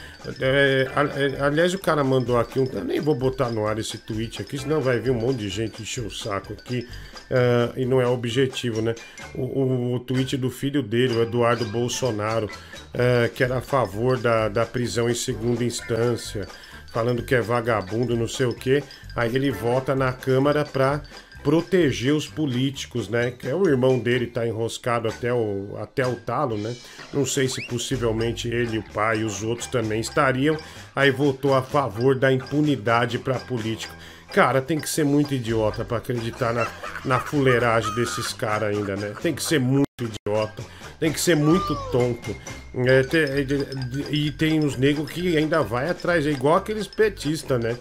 É, é, aliás, o cara mandou aqui um. Eu nem vou botar no ar esse tweet aqui, senão vai vir um monte de gente encher o saco aqui. ah, e não é objetivo, né? O, o, o tweet do filho dele, o Eduardo Bolsonaro, ah, que era a favor da, da prisão em segunda instância, falando que é vagabundo, não sei o quê. Aí ele volta na Câmara pra proteger os políticos, né? Que é o irmão dele tá enroscado até o, até o talo, né? Não sei se possivelmente ele, o pai e os outros também estariam. Aí votou a favor da impunidade para político. Cara, tem que ser muito idiota para acreditar na, na fuleiragem desses caras ainda, né? Tem que ser muito idiota. Tem que ser muito tonto. É, te- é, e tem os negros que ainda vai atrás, é igual aqueles petistas, né?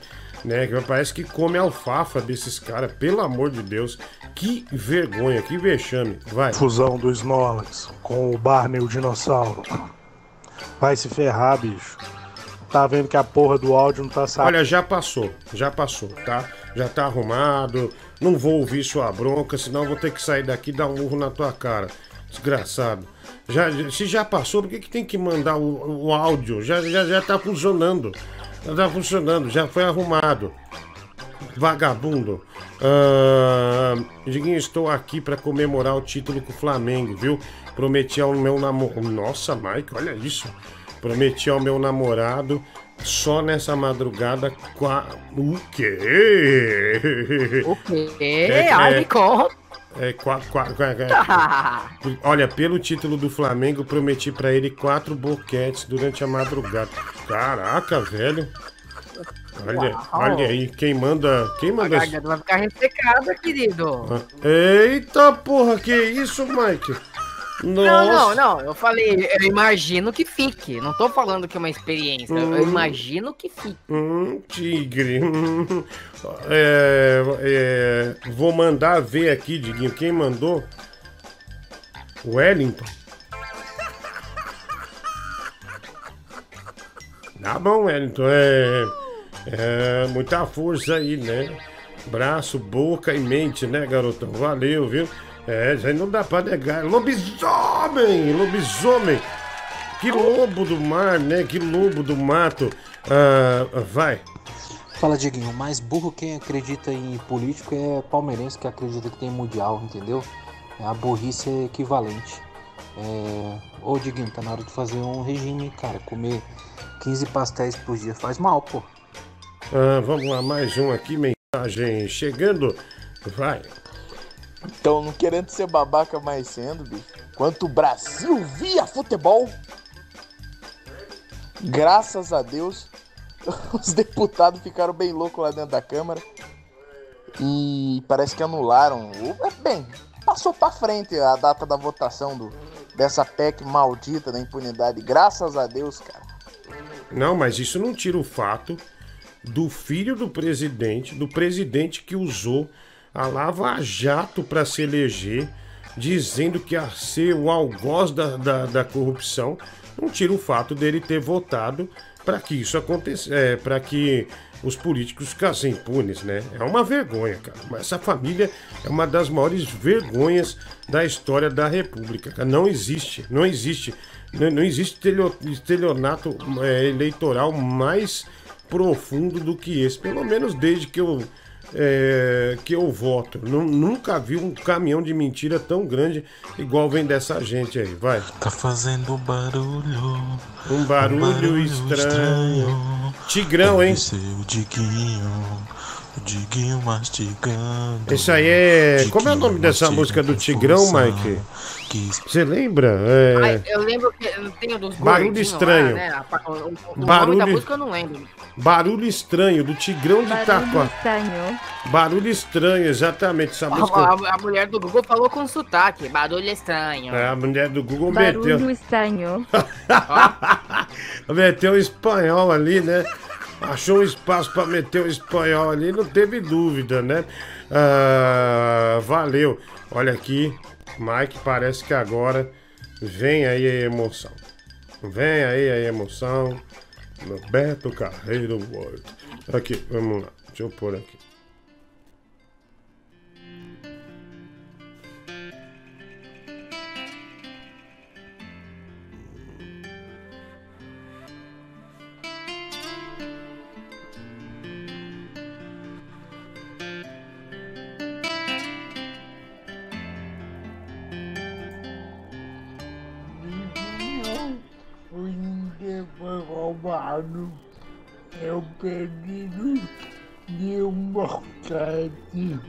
né? Que parece que come alfafa desses caras, pelo amor de Deus. Que vergonha, que vexame. Vai. Fusão do Snorlax com o Barney o dinossauro. Vai se ferrar, bicho. Tá vendo que a porra do áudio não tá saindo. Olha, já passou, já passou, tá? Já tá arrumado. Não vou ouvir sua bronca, senão vou ter que sair daqui e dar um murro na tua cara. Desgraçado. Já, se já passou, por que, que tem que mandar o, o áudio? Já, já, já tá funcionando. Já tá funcionando, já foi arrumado. Vagabundo. Diguinho, estou aqui para comemorar o título com o Flamengo, viu? Prometi ao meu namorado. Nossa, Mike, olha isso. Prometi ao meu namorado só nessa madrugada. Qua... O quê? O quê? É, Ai, é- me conta. É, qua, qua, qua- qua- Olha, pelo título do Flamengo, prometi pra ele quatro boquetes durante a madrugada. Caraca, velho. Olha, Uau. olha aí, quem manda. Quem A manda. garganta vai ficar ressecada, querido. Ah, Eita porra, que isso, Mike? Não, não, não. Eu falei, eu imagino que fique. Não tô falando que é uma experiência. Eu Hum. imagino que fique. Hum, tigre. Hum, é, é, vou mandar ver aqui, Diguinho. Quem mandou? Wellington. Tá bom, Wellington. É, é muita força aí, né? Braço, boca e mente, né, garotão? Valeu, viu? É, isso aí não dá pra negar. Lobisomem! Lobisomem! Que lobo do mar, né? Que lobo do mato. Ah, vai. Fala, Dieguinho, mais burro quem acredita em político é palmeirense que acredita que tem mundial, entendeu? É a burrice equivalente. É... Ô, Diguinho, tá na hora de fazer um regime, cara. Comer 15 pastéis por dia faz mal, pô. Ah, vamos lá, mais um aqui, mensagem chegando. Vai. Então, não querendo ser babaca mais sendo, bicho. Quanto o Brasil via futebol, graças a Deus, os deputados ficaram bem loucos lá dentro da Câmara. E parece que anularam. é, Bem, passou pra frente a data da votação do, dessa PEC maldita da impunidade. Graças a Deus, cara. Não, mas isso não tira o fato do filho do presidente, do presidente que usou a Lava Jato para se eleger, dizendo que ia ser o algoz da, da, da corrupção, não tira o fato dele ter votado para que isso acontecesse, é, para que os políticos ficassem impunes, né? É uma vergonha, cara. Mas essa família é uma das maiores vergonhas da história da República. cara. Não existe, não existe, não, não existe estelio- estelionato é, eleitoral mais profundo do que esse. Pelo menos desde que eu é, que eu voto. Nu- nunca vi um caminhão de mentira tão grande igual vem dessa gente aí. Vai. Tá fazendo barulho. Um barulho, estranho. Tigrão, hein? Deve ser o Diguinho. O Diguinho mastigando. Esse aí é. Como é o nome dessa música do Tigrão, Mike? Você lembra? É... Ai, eu lembro que eu tenho dos Barulho estranho. Lá, né? O, o- Barulho- da música eu não lembro. Barulho estranho, do Tigrão de Barulho Itaquá. estranho. Barulho estranho, exatamente. Essa A, música. a- a mulher do Google falou com sotaque. Barulho estranho. É, a mulher do Google Barulho meteu. estranho. Meteu um espanhol ali, né? Achou um espaço pra meter o espanhol ali, não teve dúvida, né? Ah, valeu. Olha aqui, Mike, parece que agora vem aí a emoção. Vem aí a emoção no Beto Carreiro World. Aqui, vamos lá. Deixa eu pôr aqui. Foi roubado. Eu perdi de um boquete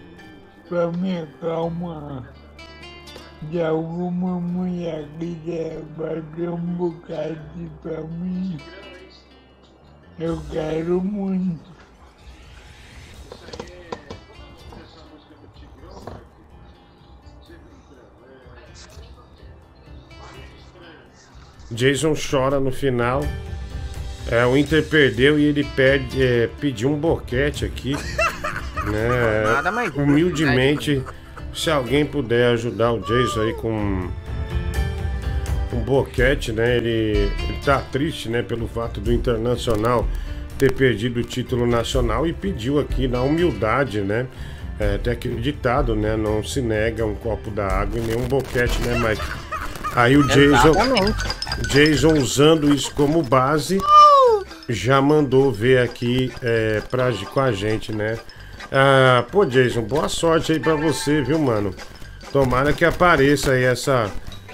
pra me acalmar. De alguma mulher que quer fazer um bocate pra mim. Eu quero muito. Jason chora no final. É, o Inter perdeu e ele pede, é, pediu um boquete aqui. né? Nada mais Humildemente, se alguém puder ajudar o Jason aí com um boquete, né? Ele, ele tá triste, né? Pelo fato do Internacional ter perdido o título nacional e pediu aqui na humildade, né? É, até aquele ditado, né? Não se nega um copo da água e nem um boquete, né, Mike? Aí o Jason, Exatamente. Jason usando isso como base, já mandou ver aqui é, pra, com a gente, né? Ah, pô, Jason, boa sorte aí pra você, viu, mano? Tomara que apareça aí essa,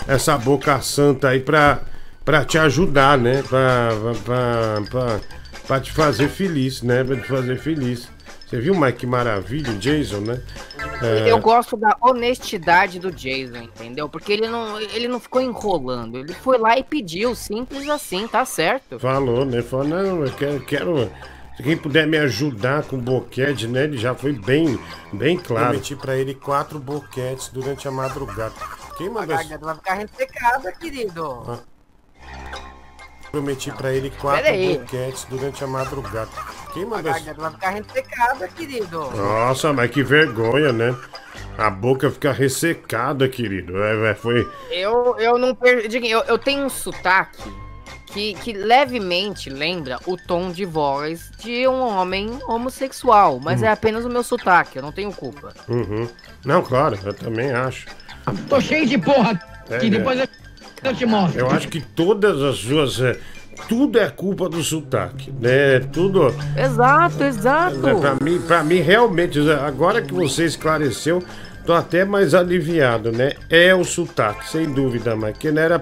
essa boca santa aí pra, pra te ajudar, né? Pra, pra, pra, pra te fazer feliz, né? Pra te fazer feliz. Você viu, Mike, que maravilha, o Jason, né? É, Eu gosto da honestidade do Jason, entendeu? Porque ele não, ele não ficou enrolando. Ele foi lá e pediu, simples assim, tá certo. Falou, né? Falou, não, eu quero, quero. Se quem puder me ajudar com boquete, né? Ele já foi bem, bem claro. Prometi pra ele quatro boquetes durante a madrugada. Quem A mandou? garganta vai ficar ressecada, querido. Ah. Prometi pra ele quatro boquetes durante a madrugada. Quem A mandou? garganta vai ficar ressecada, querido. Nossa, mas que vergonha, né? A boca fica ressecada, querido. É, é, foi. Eu, eu não perdi. Eu, eu tenho um sotaque que, que levemente lembra o tom de voz de um homem homossexual, mas Hum. é apenas o meu sotaque, eu não tenho culpa. Uhum. Não, claro, eu também acho. Tô cheio de porra É, que é. depois eu, eu te mostro. Eu acho que todas as suas. é, tudo é culpa do sotaque, né? Tudo. Exato, exato. Né, Pra mim, pra mim, realmente, agora que você esclareceu, tô até mais aliviado, né? É o sotaque, sem dúvida, mas que não era.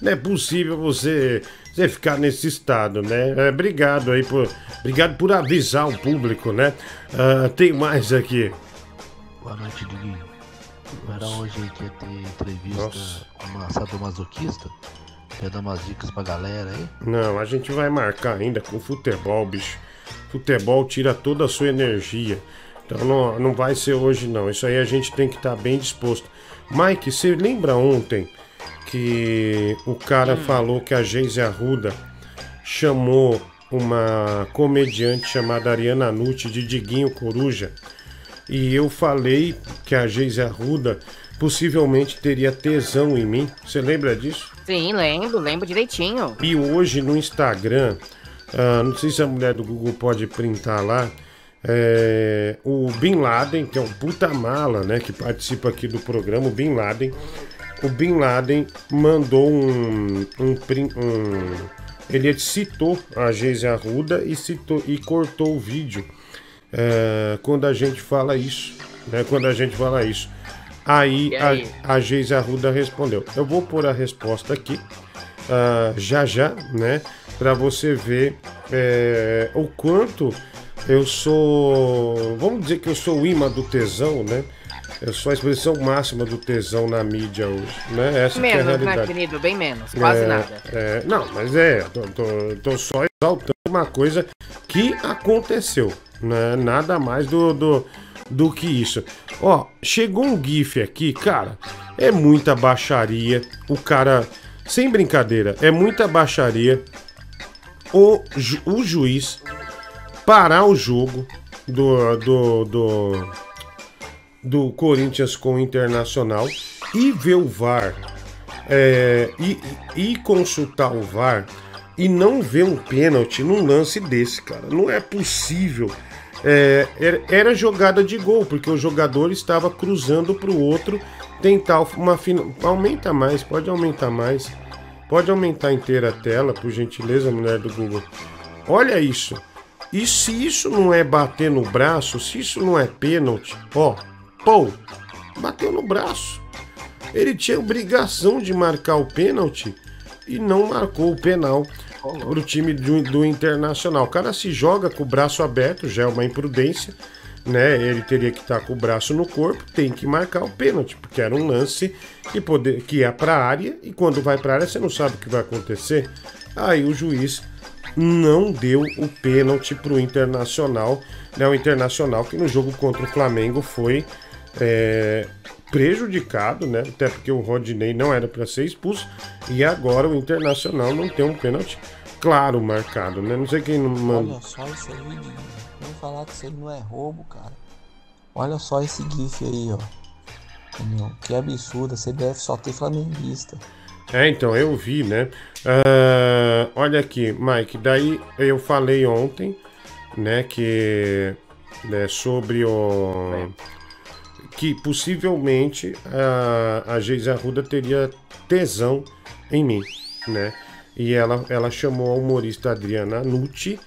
Não é possível você, você ficar nesse estado, né? É, obrigado aí por. Obrigado por avisar o público, né? Ah, tem mais aqui. Boa noite, Diguinho. Não era hoje que ia ter entrevista com uma sadomasoquista? Quer dar umas dicas pra galera aí? Não, a gente vai marcar ainda com futebol, bicho. Futebol tira toda a sua energia. Então não, não vai ser hoje não. Isso aí a gente tem que estar bem disposto. Mike, você lembra ontem que o cara falou que a Geise Arruda chamou uma comediante chamada Ariana Nucci de Diguinho Coruja? E eu falei que a Geise Arruda possivelmente teria tesão em mim. Você lembra disso? Sim, lembro, lembro direitinho. E hoje no Instagram, ah, não sei se a mulher do Google pode printar lá, é, o Bin Laden, que é um puta mala, né, que participa aqui do programa, o Bin Laden, o Bin Laden mandou um, um, um- ele citou a Geise Arruda e citou e cortou o vídeo é, quando a gente fala isso, né, quando a gente fala isso. Aí, aí? a, a Geise Arruda respondeu. Eu vou pôr a resposta aqui ah, já já, né? Pra você ver é, o quanto eu sou. Vamos dizer que eu sou o imã do tesão, né? Eu sou a expressão máxima do tesão na mídia hoje, né? Essa que é a Menos, né, realidade. querido? Bem menos, quase É, nada. é, não, mas é, tô, tô- tô só exaltando uma coisa que aconteceu, né? Nada mais do, do, do que isso. Ó, chegou um GIF aqui, cara, é muita baixaria. O cara, sem brincadeira, é muita baixaria. O, ju- o juiz parar o jogo do, do, do, do Corinthians com o Internacional e ver o VAR é, e, e consultar o VAR e não ver um pênalti num lance desse, cara. Não é possível. É, era, jogada de gol, porque o jogador estava cruzando para o outro tentar uma final. Aumenta mais, pode aumentar mais. Pode aumentar inteira a tela, por gentileza, mulher do Google. Olha isso. E se isso não é bater no braço, se isso não é pênalti, ó, pô, bateu no braço. Ele tinha obrigação de marcar o pênalti e não marcou o penal para o time do, do Internacional. O cara se joga com o braço aberto, já é uma imprudência, né? Ele teria que estar com o braço no corpo, tem que marcar o pênalti, porque era um lance que, poder, que ia para a área e quando vai para a área você não sabe o que vai acontecer. Aí o juiz não deu o pênalti para o Internacional, né? O Internacional que no jogo contra o Flamengo foi é, prejudicado, né? Até porque o Rodinei não era para ser expulso e agora o Internacional não tem um pênalti claro marcado, né? Não sei quem não manda. Olha só isso aí, Diguinho. Vamos falar que isso aí não é roubo, cara. Olha só esse GIF aí, ó. Entendeu? Que absurdo, a CBF só tem flamenguista. É, então, eu vi, né? Ah, olha aqui, Mike, daí eu falei ontem, né, que né, sobre o. que possivelmente a, a Geise Arruda teria tesão em mim, né? E ela, ela chamou a humorista Adriana Nucci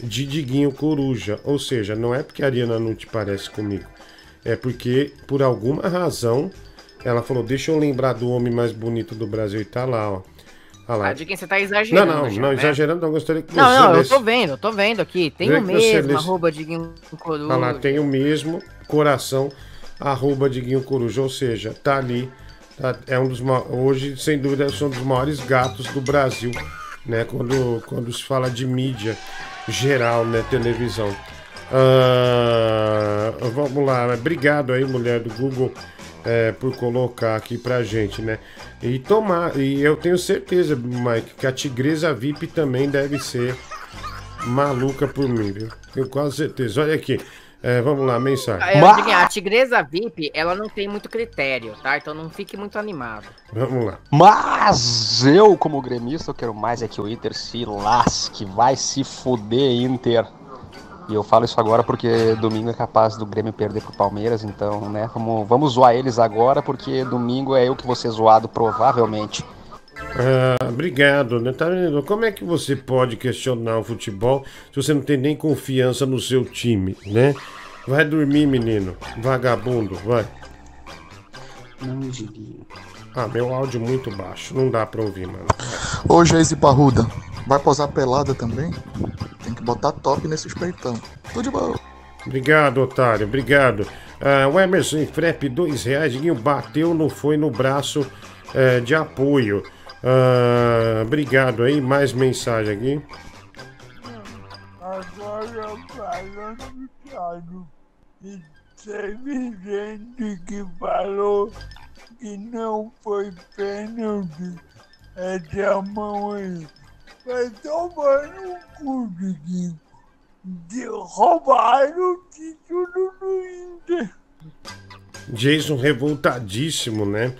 de Diguinho Coruja. Ou seja, não é porque a Adriana Nucci parece comigo, é porque por alguma razão ela falou: Deixa eu lembrar do homem mais bonito do Brasil e tá lá, ó. Olha lá. Ah, de quem você tá exagerando. Não, não, já, não, né? exagerando, não gostaria que Não, você não, eu lesse. tô vendo, eu tô vendo aqui. Tem o mesmo, arroba Diguinho Coruja. Olha lá, tem o mesmo coração, arroba Diguinho Coruja, ou seja, tá ali. tá- é um dos hoje, sem dúvida, são um dos maiores gatos do Brasil, né? Quando, quando se fala de mídia geral, né? Televisão. Ah, vamos lá, obrigado aí, mulher do Google, é, por colocar aqui pra gente, né? E tomar, e eu tenho certeza, Mike, que a Tigresa VIP também deve ser maluca por mim, viu? Tenho quase certeza. Olha aqui, é, vamos lá, mensagem. É, Diguinho, a tigresa VIP, ela não tem muito critério, tá? Então não fique muito animado. Vamos lá. Mas eu, como gremista, eu quero mais é que o Inter se lasque, vai se fuder, Inter. E eu falo isso agora porque domingo é capaz do Grêmio perder pro Palmeiras, então, né, vamos, vamos zoar eles agora, porque domingo é eu que vou ser zoado, provavelmente. Ah, obrigado, né? Tá vendo? Como é que você pode questionar o futebol se você não tem nem confiança no seu time, né? Vai dormir, menino. Vagabundo, vai. Não, Diguinho. Ah, meu áudio muito baixo, não dá pra ouvir, mano. Ô, Geise Parruda, vai posar pelada também? Tem que botar top nesses peitão. Tudo de boa. Obrigado, otário, obrigado. Ah, o Emerson Frep, dois reais, Diguinho bateu, não foi no braço eh, de apoio. Ah, obrigado aí, mais mensagem aqui. Agora falando sério, e teve gente que falou que não foi pênalti essa mão aí. Vai tomar no cu, Diguinho. De roubaram o título do Inter. Jason revoltadíssimo, né?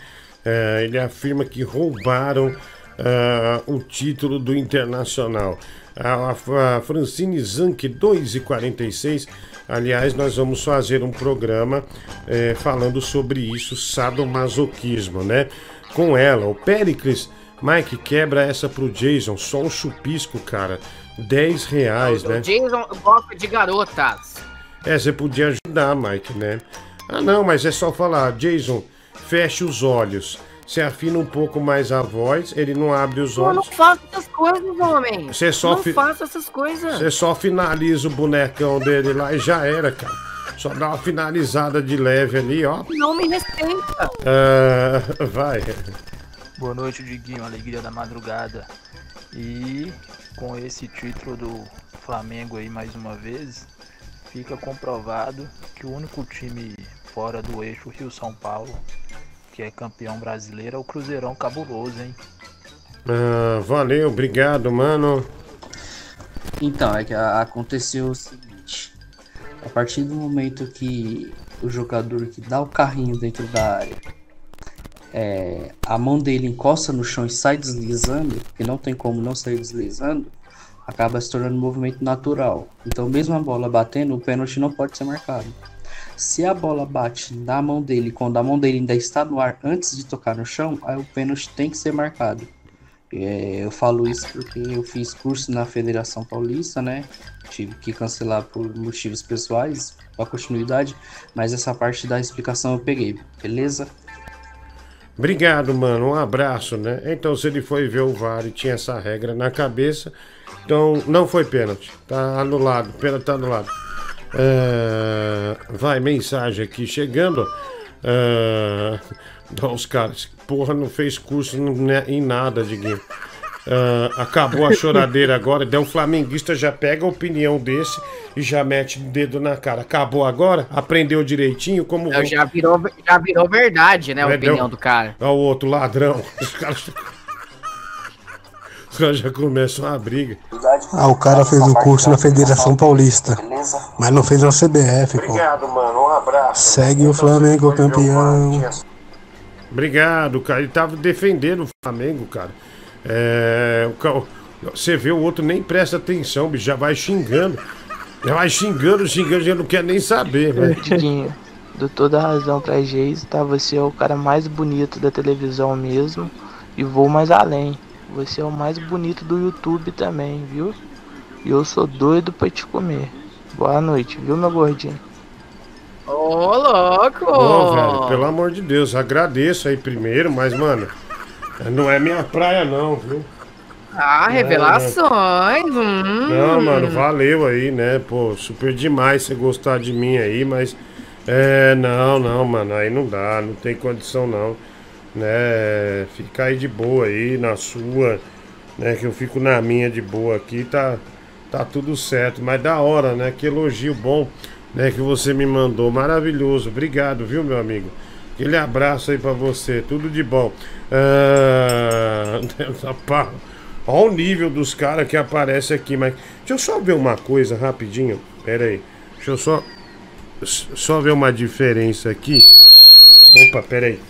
Eh, ele afirma que roubaram ah, o título do Internacional. A, a- a Francine Zanck, 2 e 46 Aliás, nós vamos fazer um programa eh, falando sobre isso, sadomasoquismo, né? Com ela, o Pericles. Mike, quebra essa pro Jason, só um chupisco, cara. 10 reais, né? O Jason gosta de garotas. É, você podia ajudar, Mike, né? Ah, não, mas é só falar, Jason, feche os olhos. Você afina um pouco mais a voz, ele não abre os Pô, não olhos. faça essas coisas, homem. Você só não fi- faça essas coisas. Você só finaliza o bonecão dele lá e já era, cara. Só dá uma finalizada de leve ali, ó. Não me respeita. Ah, vai. Boa noite, Diguinho, alegria da madrugada. E com esse título do Flamengo aí mais uma vez, fica comprovado que o único time fora do eixo Rio-São Paulo que é campeão brasileiro é o Cruzeirão cabuloso, hein? Ah, valeu, obrigado, mano. Então, é que aconteceu o seguinte. A partir do momento que o jogador que dá o carrinho dentro da área, é, a mão dele encosta no chão e sai deslizando, que não tem como não sair deslizando, acaba se tornando um movimento natural. Então, mesmo a bola batendo, o pênalti não pode ser marcado. Se a bola bate na mão dele, quando a mão dele ainda está no ar antes de tocar no chão, aí o pênalti tem que ser marcado. É, eu falo isso porque eu fiz curso na Federação Paulista, né? Tive que cancelar por motivos pessoais, para continuidade, mas essa parte da explicação eu peguei, beleza? Obrigado, mano. Um abraço, né? Então, se ele foi ver o VAR e tinha essa regra na cabeça, então não foi pênalti. Tá anulado. Pênalti tá anulado. É, Vai, mensagem aqui chegando. É, Os caras, porra, não fez curso em nada, Diguinho. É, acabou a choradeira agora. Daí o flamenguista já pega a opinião desse e já mete o dedo na cara. Acabou agora? Aprendeu direitinho? Como já, virou, já virou verdade, né? A É, opinião deu- do cara. Olha o outro ladrão. Os caras. Os caras já começam a briga. Ah, o cara fez o curso na Federação Paulista, mas não fez na CBF, pô. mano. Um abraço. Segue o Flamengo campeão. Obrigado, cara. Ele tava defendendo o Flamengo, cara. É, Você vê o outro nem presta atenção, bicho. Já vai xingando. Já vai xingando, xingando, já não quer nem saber, velho. Diguinho, dou toda a razão pra Geis, tá? Você é o cara mais bonito da televisão mesmo. E vou mais além. Você é o mais bonito do YouTube também, viu? E eu sou doido pra te comer. Boa noite, viu, meu gordinho? Ô, louco! Ô, velho, pelo amor de Deus, agradeço aí primeiro, mas, mano, não é minha praia, não, viu? Ah, revelações. hum. Não, mano, valeu aí, né? Pô, super demais você gostar de mim aí, mas. É, não, não, mano, aí não dá, não tem condição não. Né? Fica aí de boa aí, na sua, né? Que eu fico na minha de boa aqui, tá, tá tudo certo. Mas da hora, né? Que elogio bom, né? Que você me mandou, maravilhoso. Obrigado, viu, meu amigo? Aquele abraço aí pra você, tudo de bom. Ah, Olha o nível dos caras que aparece aqui, mas deixa eu só ver uma coisa rapidinho. Pera aí. Deixa eu só só ver uma diferença aqui. Opa, pera aí.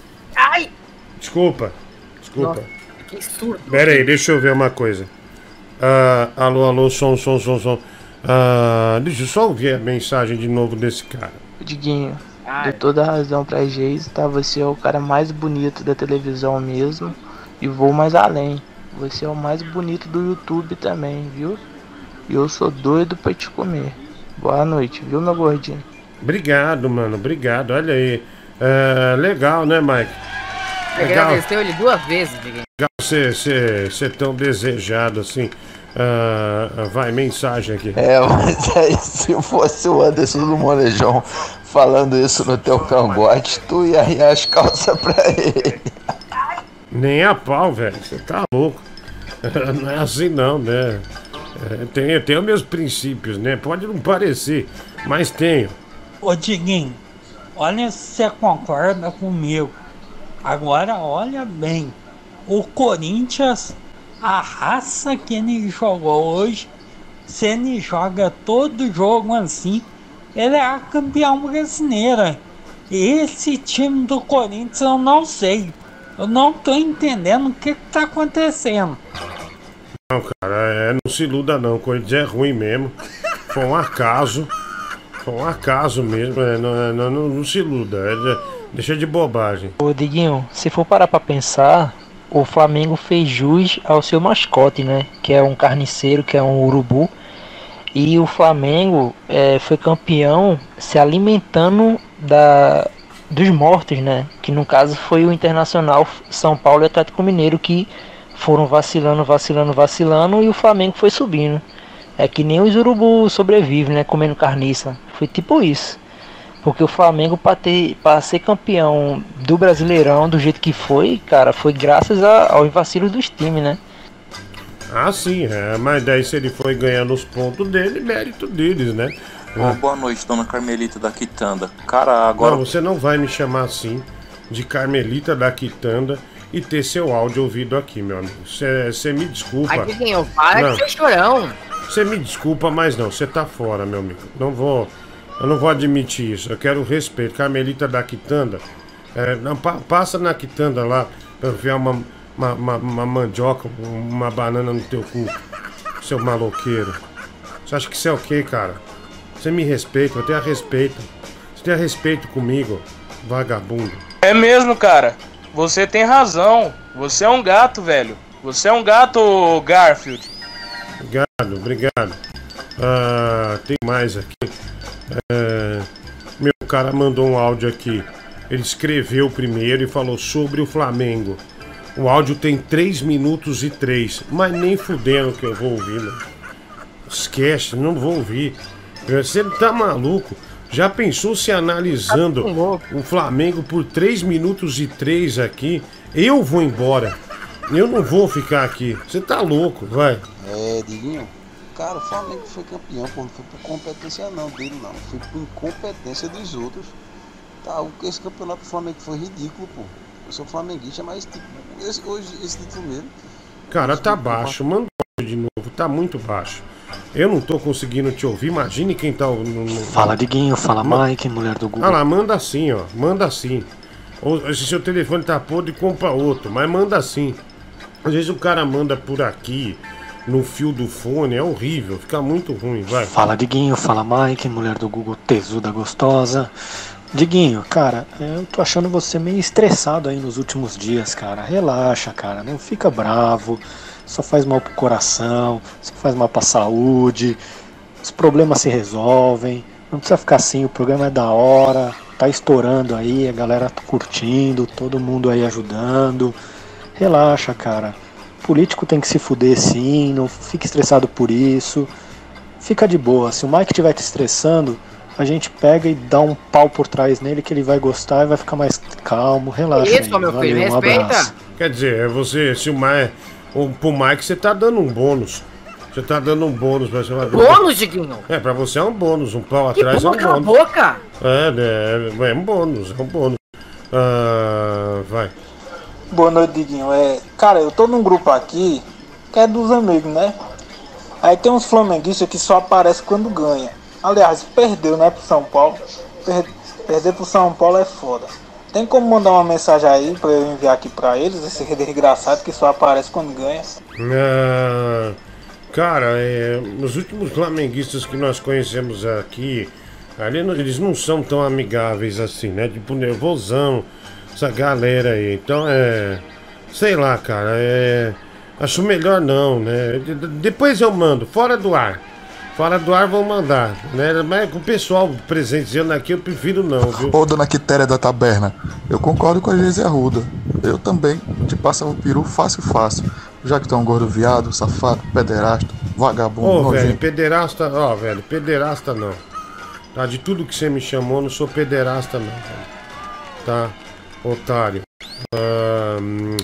Desculpa. Desculpa. Nossa, que. Pera aí, deixa eu ver uma coisa. Ah, alô, alô, som, som, som, som. Ah, deixa eu só ouvir a mensagem de novo desse cara. Diguinho, dou toda a razão pra Geis, tá? Você é o cara mais bonito da televisão mesmo. E vou mais além. Você é o mais bonito do YouTube também, viu? E eu sou doido pra te comer. Boa noite, viu, meu gordinho? Obrigado, mano. Obrigado. Olha aí. É, legal, né, Mike? Agradeceu ele duas vezes, Diguinho. Legal ser, ser, ser tão desejado assim. Ah, vai, mensagem aqui. É, mas aí se fosse o Anderson do Molejão falando isso no teu cangote, tu ia ir as calças pra ele. Nem a pau, velho. Você tá louco. Não é assim não, né? É, Tem, tem os meus princípios, né? Pode não parecer, mas tenho. Ô Diguinho, olha se você concorda comigo. Agora olha bem. O Corinthians, a raça que ele jogou hoje, se ele joga todo jogo assim, ele é a campeão brasileira. Esse time do Corinthians eu não sei. Eu não tô entendendo o que, que tá acontecendo. Não, cara, é, não se iluda não. Corinthians é ruim mesmo. Foi um acaso. Foi um acaso mesmo. é, não, é, não, não, não se iluda. é de- deixa de bobagem. Ô Diguinho, se for parar pra pensar, o Flamengo fez jus ao seu mascote, né? Que é um carniceiro, que é um urubu. E o Flamengo eh, foi campeão se alimentando da, dos mortos, né? Que no caso foi o Internacional São Paulo e Atlético Mineiro que foram vacilando, vacilando, vacilando e o Flamengo foi subindo. É que nem os urubus sobrevivem, né? Comendo carniça. Foi tipo isso. Porque o Flamengo, para ter, para ser campeão do Brasileirão do jeito que foi, cara, foi graças a- aos vacilos dos times, né? Ah, sim, é, mas daí se ele foi ganhando os pontos dele, mérito deles, né? Ô, boa noite, dona Carmelita da Quitanda. Cara, agora. Não, você não vai me chamar assim de Carmelita da Quitanda e ter seu áudio ouvido aqui, meu amigo. Você me desculpa. Ai, Diguinho, para Não. de ser chorão. Você me desculpa, mas não, você tá fora, meu amigo. Não vou. Eu não vou admitir isso. Eu quero respeito. Carmelita da Quitanda. é, não, pa- passa na Quitanda lá pra enfiar uma, uma, uma, uma mandioca, uma banana no teu cu. Seu maloqueiro. Você acha que isso é o quê, cara? Você me respeita, eu tenho respeito. Você tem respeito comigo, vagabundo. É mesmo, cara. Você tem razão. Você é um gato, velho. Você é um gato, Garfield. Obrigado, obrigado. Ah, tem mais aqui. É, meu cara mandou um áudio aqui. Ele escreveu primeiro e falou sobre o Flamengo. O áudio tem 3 minutos e 3, mas nem fudendo que eu vou ouvir, mano. Esquece, não vou ouvir. Você tá maluco? Já pensou se analisando o Flamengo por 3 minutos e 3 aqui? Eu vou embora. Eu não vou ficar aqui. Você tá louco, vai. É, Diguinho, cara, o Flamengo foi campeão, pô, não foi por competência não dele não, foi por incompetência dos outros. Tá, o- esse campeonato do Flamengo foi ridículo, pô. Eu sou flamenguista, mas tipo, esse- hoje esse título mesmo. Cara, tá baixo. Manda de novo, tá muito baixo. Eu não tô conseguindo te ouvir. Imagine quem tá. No, no- Fala Diguinho, fala Mike, mulher do Google. Ah lá, manda assim, ó. Manda assim. Ou se seu telefone tá podre, compra outro. Mas manda assim. Às vezes o cara manda por aqui, no fio do fone, é horrível, fica muito ruim, vai. Fala Diguinho, fala Mike, mulher do Google tesuda gostosa. Diguinho, cara, eu tô achando você meio estressado aí nos últimos dias, cara. Relaxa, cara, não fica bravo. Só faz mal pro coração, só faz mal pra saúde. Os problemas se resolvem. Não precisa ficar assim, o programa é da hora, tá estourando aí, a galera tá curtindo, todo mundo aí ajudando. Relaxa, cara. Político tem que se fuder sim, não fique estressado por isso. Fica de boa. Se o Mike estiver te estressando, a gente pega e dá um pau por trás nele que ele vai gostar e vai ficar mais calmo. Relaxa. Isso, aí. meu filho, Valeu, um respeita. abraço. Quer dizer, é você, se o Mike. O, pro Mike você tá dando um bônus. Você tá dando um bônus pra você. Bônus, Diguinho? É, pra você é um bônus. Um pau Que atrás é um bônus. boca! É, é, é um bônus, é um bônus. Ah, vai. Boa noite, Diguinho. É, cara, eu tô num grupo aqui que é dos amigos, né? Aí tem uns flamenguistas que só aparecem quando ganha. Aliás, perdeu, né, pro São Paulo. Per- perder pro São Paulo é foda. Tem como mandar uma mensagem aí pra eu enviar aqui pra eles, esse desgraçado que só aparece quando ganha? Ah, cara, é, os últimos flamenguistas que nós conhecemos aqui, ali eles não são tão amigáveis assim, né? Tipo, nervosão, essa galera aí. Então é. Sei lá, cara, é. Acho melhor não, né? De- de- Depois eu mando, fora do ar. Fora do ar vão mandar, né? Mas com o pessoal presenteando aqui, eu prefiro não, viu? Ô, dona Quitéria da Taberna, eu concordo com a Geise Arruda. Eu também te passava o peru fácil, fácil. Já que tu é um gordo viado, safado, pederasta, vagabundo, Ô, velho, nojento. pederasta, ó, velho, pederasta não. Tá, de tudo que você me chamou, não sou pederasta não, velho. Tá, otário. Ahn,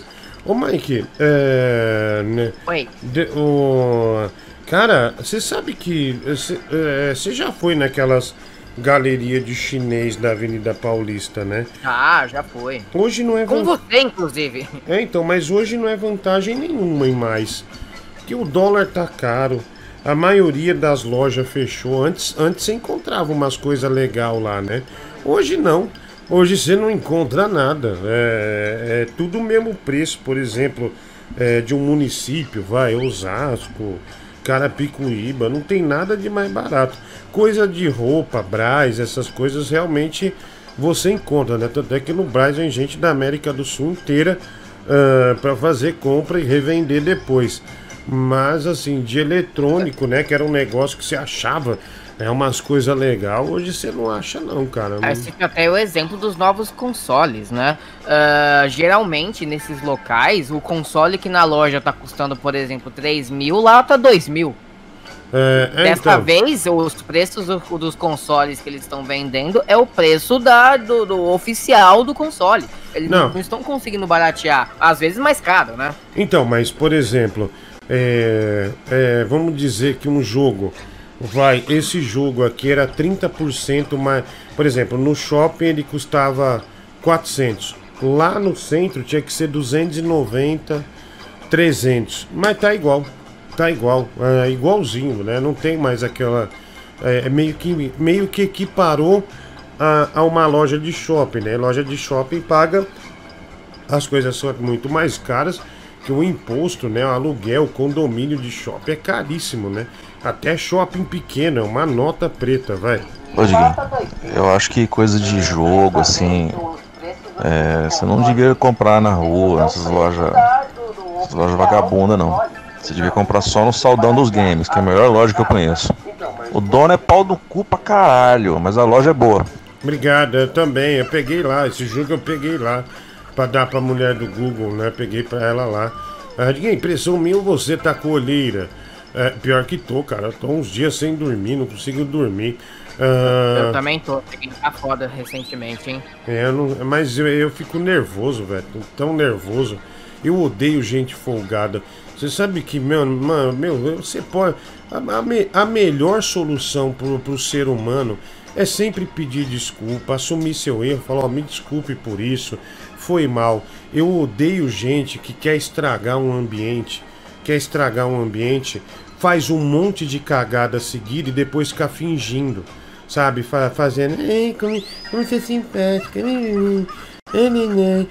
Ô, Mike, é... Né, Oi. de- o, cara, você sabe que... Você é, você já foi naquelas galerias de chinês da Avenida Paulista, né? Ah, já foi. Hoje não é Com van- você, inclusive. É, então, mas hoje não é vantagem nenhuma em mais. Porque o dólar tá caro. A maioria das lojas fechou. Antes, antes você encontrava umas coisas legais lá, né? Hoje não. Hoje você não encontra nada. É, é tudo o mesmo preço, por exemplo, é, de um município, vai, Osasco, Carapicuíba, não tem nada de mais barato. Coisa de roupa, Braz, essas coisas realmente você encontra, né? Tanto é que no Braz vem gente da América do Sul inteira para fazer compra e revender depois. Mas assim, de eletrônico, né? Que era um negócio que você achava é umas coisas legais, hoje você não acha não, cara. Aí fica até o exemplo dos novos consoles, né? Ah, geralmente, nesses locais, o console que na loja tá custando, por exemplo, 3 mil, lá tá 2 mil. É, é, Dessa então. vez, os preços do- dos consoles que eles estão vendendo é o preço da, do, do oficial do console. Eles não. Não. não estão conseguindo baratear. Às vezes mais caro, né? Então, mas por exemplo, é, é, vamos dizer que um jogo vai, esse jogo aqui era 30% mais, por exemplo, no shopping ele custava 400. Lá no centro tinha que ser 290, 300, mas tá igual. Tá igual, é igualzinho, né? Não tem mais aquela é, é meio que meio que equiparou a, a uma loja de shopping, né? Loja de shopping paga as coisas são muito mais caras que o imposto, né? O aluguel, o condomínio de shopping é caríssimo, né? Até shopping pequeno, é uma nota preta, vai. Ô, Diguinho, eu acho que coisa de jogo, assim, é, você não devia comprar na rua, nessas lojas, essas lojas vagabundas, não. Você devia comprar só no Saldão dos Games, que é a melhor loja que eu conheço. O dono é pau do cu pra caralho, mas a loja é boa. Obrigado, eu também. Eu peguei lá, esse jogo eu peguei lá pra dar pra mulher do Google, né? Peguei pra ela lá. Ah, impressão minha ou você tá com olheira? É, pior que tô, cara. Tô uns dias sem dormir, não consigo dormir. Ah, Eu também tô. Peguei tá foda recentemente, hein? É, eu não- mas eu, eu fico nervoso, velho. Tão nervoso. Eu odeio gente folgada. Você sabe que, meu, mano, meu, você pode. A, a me- a melhor solução pro, pro ser humano é sempre pedir desculpa, assumir seu erro, falar, ó, me desculpe por isso, foi mal. Eu odeio gente que quer estragar um ambiente, quer estragar um ambiente, faz um monte de cagada seguida e depois fica fingindo sabe? Fa- fazendo. Ei, como, como você é simpática. ai,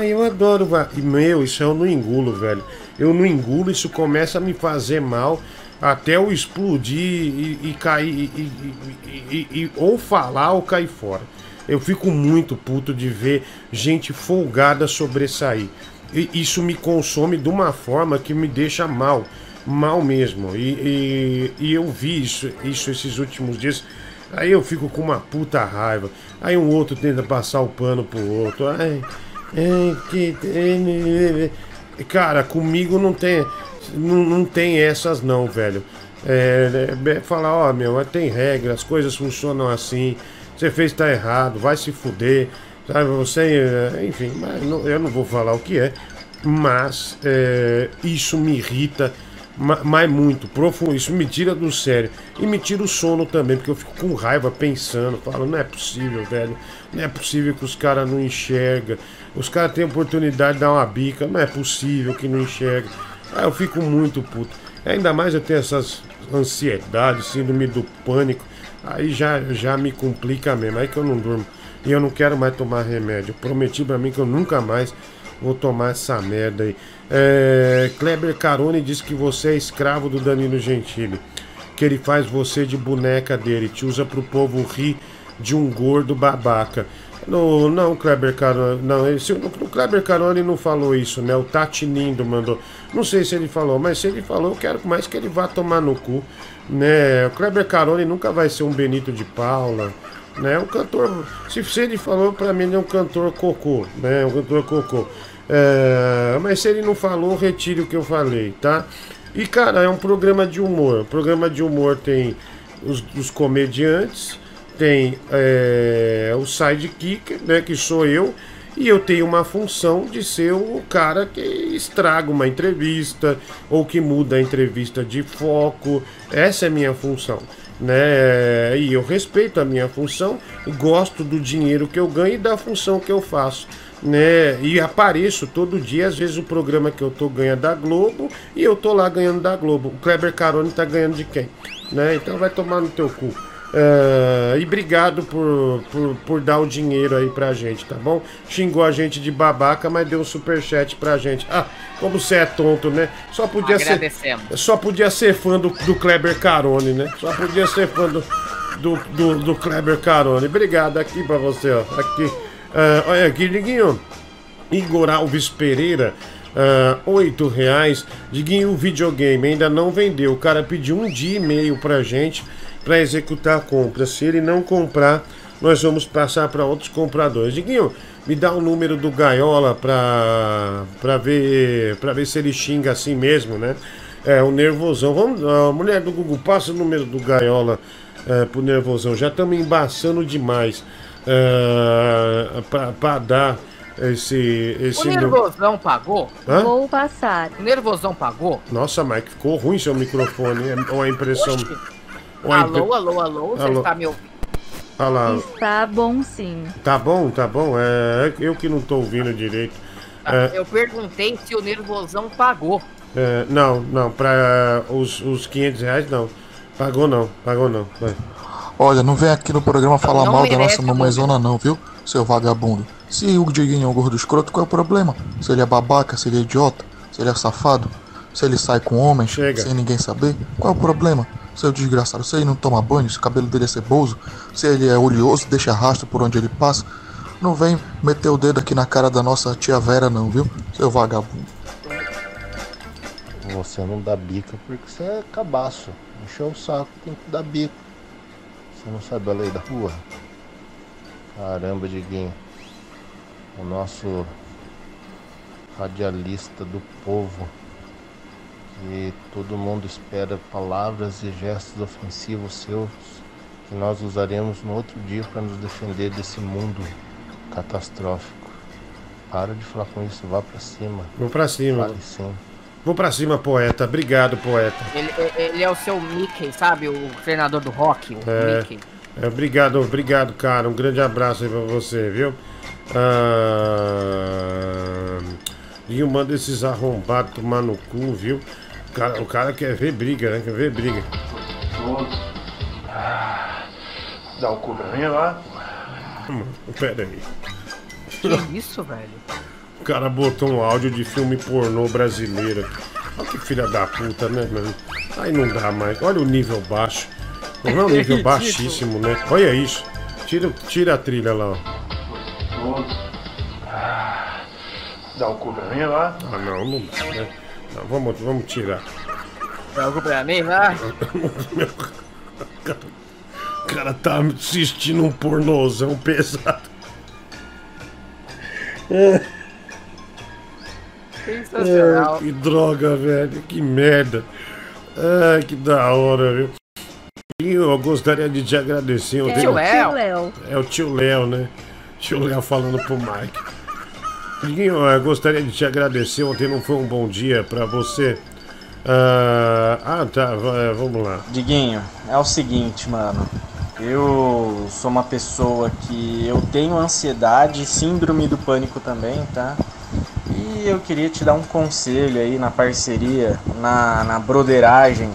Ai, eu adoro. va-" E, meu, isso eu não engulo, velho. Eu não engulo, isso começa a me fazer mal até eu explodir e, e cair. e- e- ou falar ou cair fora. Eu fico muito puto de ver gente folgada sobressair. Isso me consome de uma forma que me deixa mal. Mal mesmo. E, e- e eu vi isso, isso esses últimos dias. Aí eu fico com uma puta raiva. Aí um outro tenta passar o pano pro outro. Ai, que. Cara, comigo não tem. Não, não tem essas não, velho. É, é, falar, ó, meu, tem regra, as coisas funcionam assim. Você fez tá errado, vai se fuder. Sabe, você. é, Enfim, eu não vou falar o que é. Mas é, isso me irrita ma- mas muito, profundo. Isso me tira do sério. E me tira o sono também, porque eu fico com raiva pensando. Falo, não é possível, velho. Não é possível que os caras não enxergam. Os caras têm oportunidade de dar uma bica. Não é possível que não enxerga. Aí eu fico muito puto. Ainda mais eu tenho essas ansiedades, síndrome do pânico. Aí já, já me complica mesmo. Aí que eu não durmo. E eu não quero mais tomar remédio. Prometi pra mim que eu nunca mais vou tomar essa merda aí. É, Kleber Carone diz que você é escravo do Danilo Gentili. Que ele faz você de boneca dele, te usa pro povo rir de um gordo babaca. No, não, Kleber Carone. Não, esse, o, o Kleber Carone não falou isso, né? O Tati Nindo mandou. Não sei se ele falou, mas se ele falou, eu quero mais que ele vá tomar no cu. Né? O Kleber Carone nunca vai ser um Benito de Paula. Né? Um cantor. Se, ele falou, pra mim ele é um cantor cocô. Né? Um cantor cocô. É, mas se ele não falou, retire o que eu falei, tá? E cara, é um programa de humor. O programa de humor tem os, os comediantes, tem é, o sidekick, né, que sou eu, e eu tenho uma função de ser o cara que estraga uma entrevista ou que muda a entrevista de foco. Essa é a minha função. Né? E eu respeito a minha função, gosto do dinheiro que eu ganho e da função que eu faço né? E apareço todo dia, às vezes o programa que eu tô ganha da Globo e eu tô lá ganhando da Globo. O Kleber Carone tá ganhando de quem? Né? Então vai tomar no teu cu. Uh, e obrigado por, por, por, dar o dinheiro aí pra gente, tá bom? Xingou a gente de babaca, mas deu um superchat pra gente. Ah, como você é tonto, né? Só podia ser. Só podia ser fã do, do Kleber Carone, né? Só podia ser fã do, do, do, do Kleber Carone. Obrigado aqui pra você, ó. Aqui. Uh, olha aqui, Diguinho. Igor Alves Pereira, uh, oito reais. Diguinho, o videogame ainda não vendeu. O cara pediu um dia e meio pra gente para executar a compra. Se ele não comprar, nós vamos passar para outros compradores. Diguinho, me dá o número do Gaiola pra, pra, ver, pra ver se ele xinga assim mesmo, né? É, o nervosão. Vamos, a mulher do Google, passa o número do Gaiola é, pro nervosão. Já estamos embaçando demais uh, para dar esse, esse. O Nervosão pagou? Hã? Vou passar. O Nervosão pagou? Nossa, Mike, ficou ruim seu microfone. é- Ou a impressão. Impre- Alô, alô, alô, você Alô. está me ouvindo? Ah lá. Está bom sim. Tá bom, tá bom. É eu que não tô ouvindo direito. É, Eu perguntei se o Nervosão pagou. é, não, não, para os, os 500 reais não. Pagou não, pagou não. Vai. Olha, não vem aqui no programa falar Não mal da nossa mamãezona não, viu? Seu vagabundo. Se o Diguinho é um gordo escroto, qual é o problema? Se ele é babaca, se ele é idiota, se ele é safado, se ele sai com homens sem ninguém saber, qual é o problema? Seu desgraçado, se ele não toma banho, se o cabelo dele é ceboso, se ele é oleoso, deixa rastro por onde ele passa, não vem meter o dedo aqui na cara da nossa tia Vera não, viu? Seu vagabundo. Você não dá bica porque você é cabaço. Encheu o saco, tem que dar bico. Você não sabe a lei da rua? Caramba, Diguinho. O nosso radialista do povo. Que todo mundo espera palavras e gestos ofensivos seus que nós usaremos no outro dia para nos defender desse mundo catastrófico. Para de falar com isso, vá pra cima. Vou pra cima. Fale sim. Vou pra cima, poeta. Obrigado, poeta. Ele, ele é o seu Mickey, sabe? O treinador do rock, o É, Mickey. é, obrigado, obrigado, cara. Um grande abraço aí pra você, viu? Ah, e manda esses arrombados tomar no cu, viu? O cara, o cara quer ver briga, né? Quer ver briga. Dá o cu pra mim lá. Hum, Pera aí. Que isso, velho? O cara botou um áudio de filme pornô brasileiro. Olha que filha da puta, né, mano? Aí não dá mais. Olha o nível baixo. Não é um nível baixíssimo, né? Olha isso. Tira, tira a trilha lá, ó. Dá o cu pra mim lá. Ah, não, não dá, né? Não, vamos, vamos tirar. Dá o cu pra mim, vai. O cara tá assistindo um pornozão pesado. É. Sensacional. É, que droga, velho. Que merda. Ai, que da hora, viu? E eu gostaria de te agradecer. Eu É tenho- o tio Léo. É o tio Léo, né? Tio Léo falando pro Mike. Diguinho, eu gostaria de te agradecer. Ontem não foi um bom dia pra você. Ah, ah, tá. vai, Vamos lá. Diguinho, é o seguinte, mano. Eu sou uma pessoa que eu tenho ansiedade, síndrome do pânico também, tá? E eu queria te dar um conselho aí na parceria, na, na broderagem,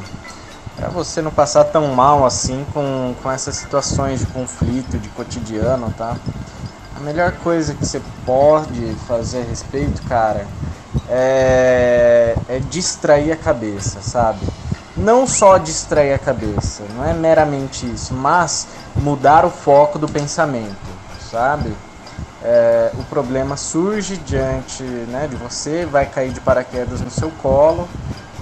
pra você não passar tão mal assim com, com essas situações de conflito, de cotidiano, tá? A melhor coisa que você pode fazer a respeito, cara, é, é distrair a cabeça, sabe? Não só distrair a cabeça, não é meramente isso, mas mudar o foco do pensamento, sabe? é, o problema surge diante né, de você, vai cair de paraquedas no seu colo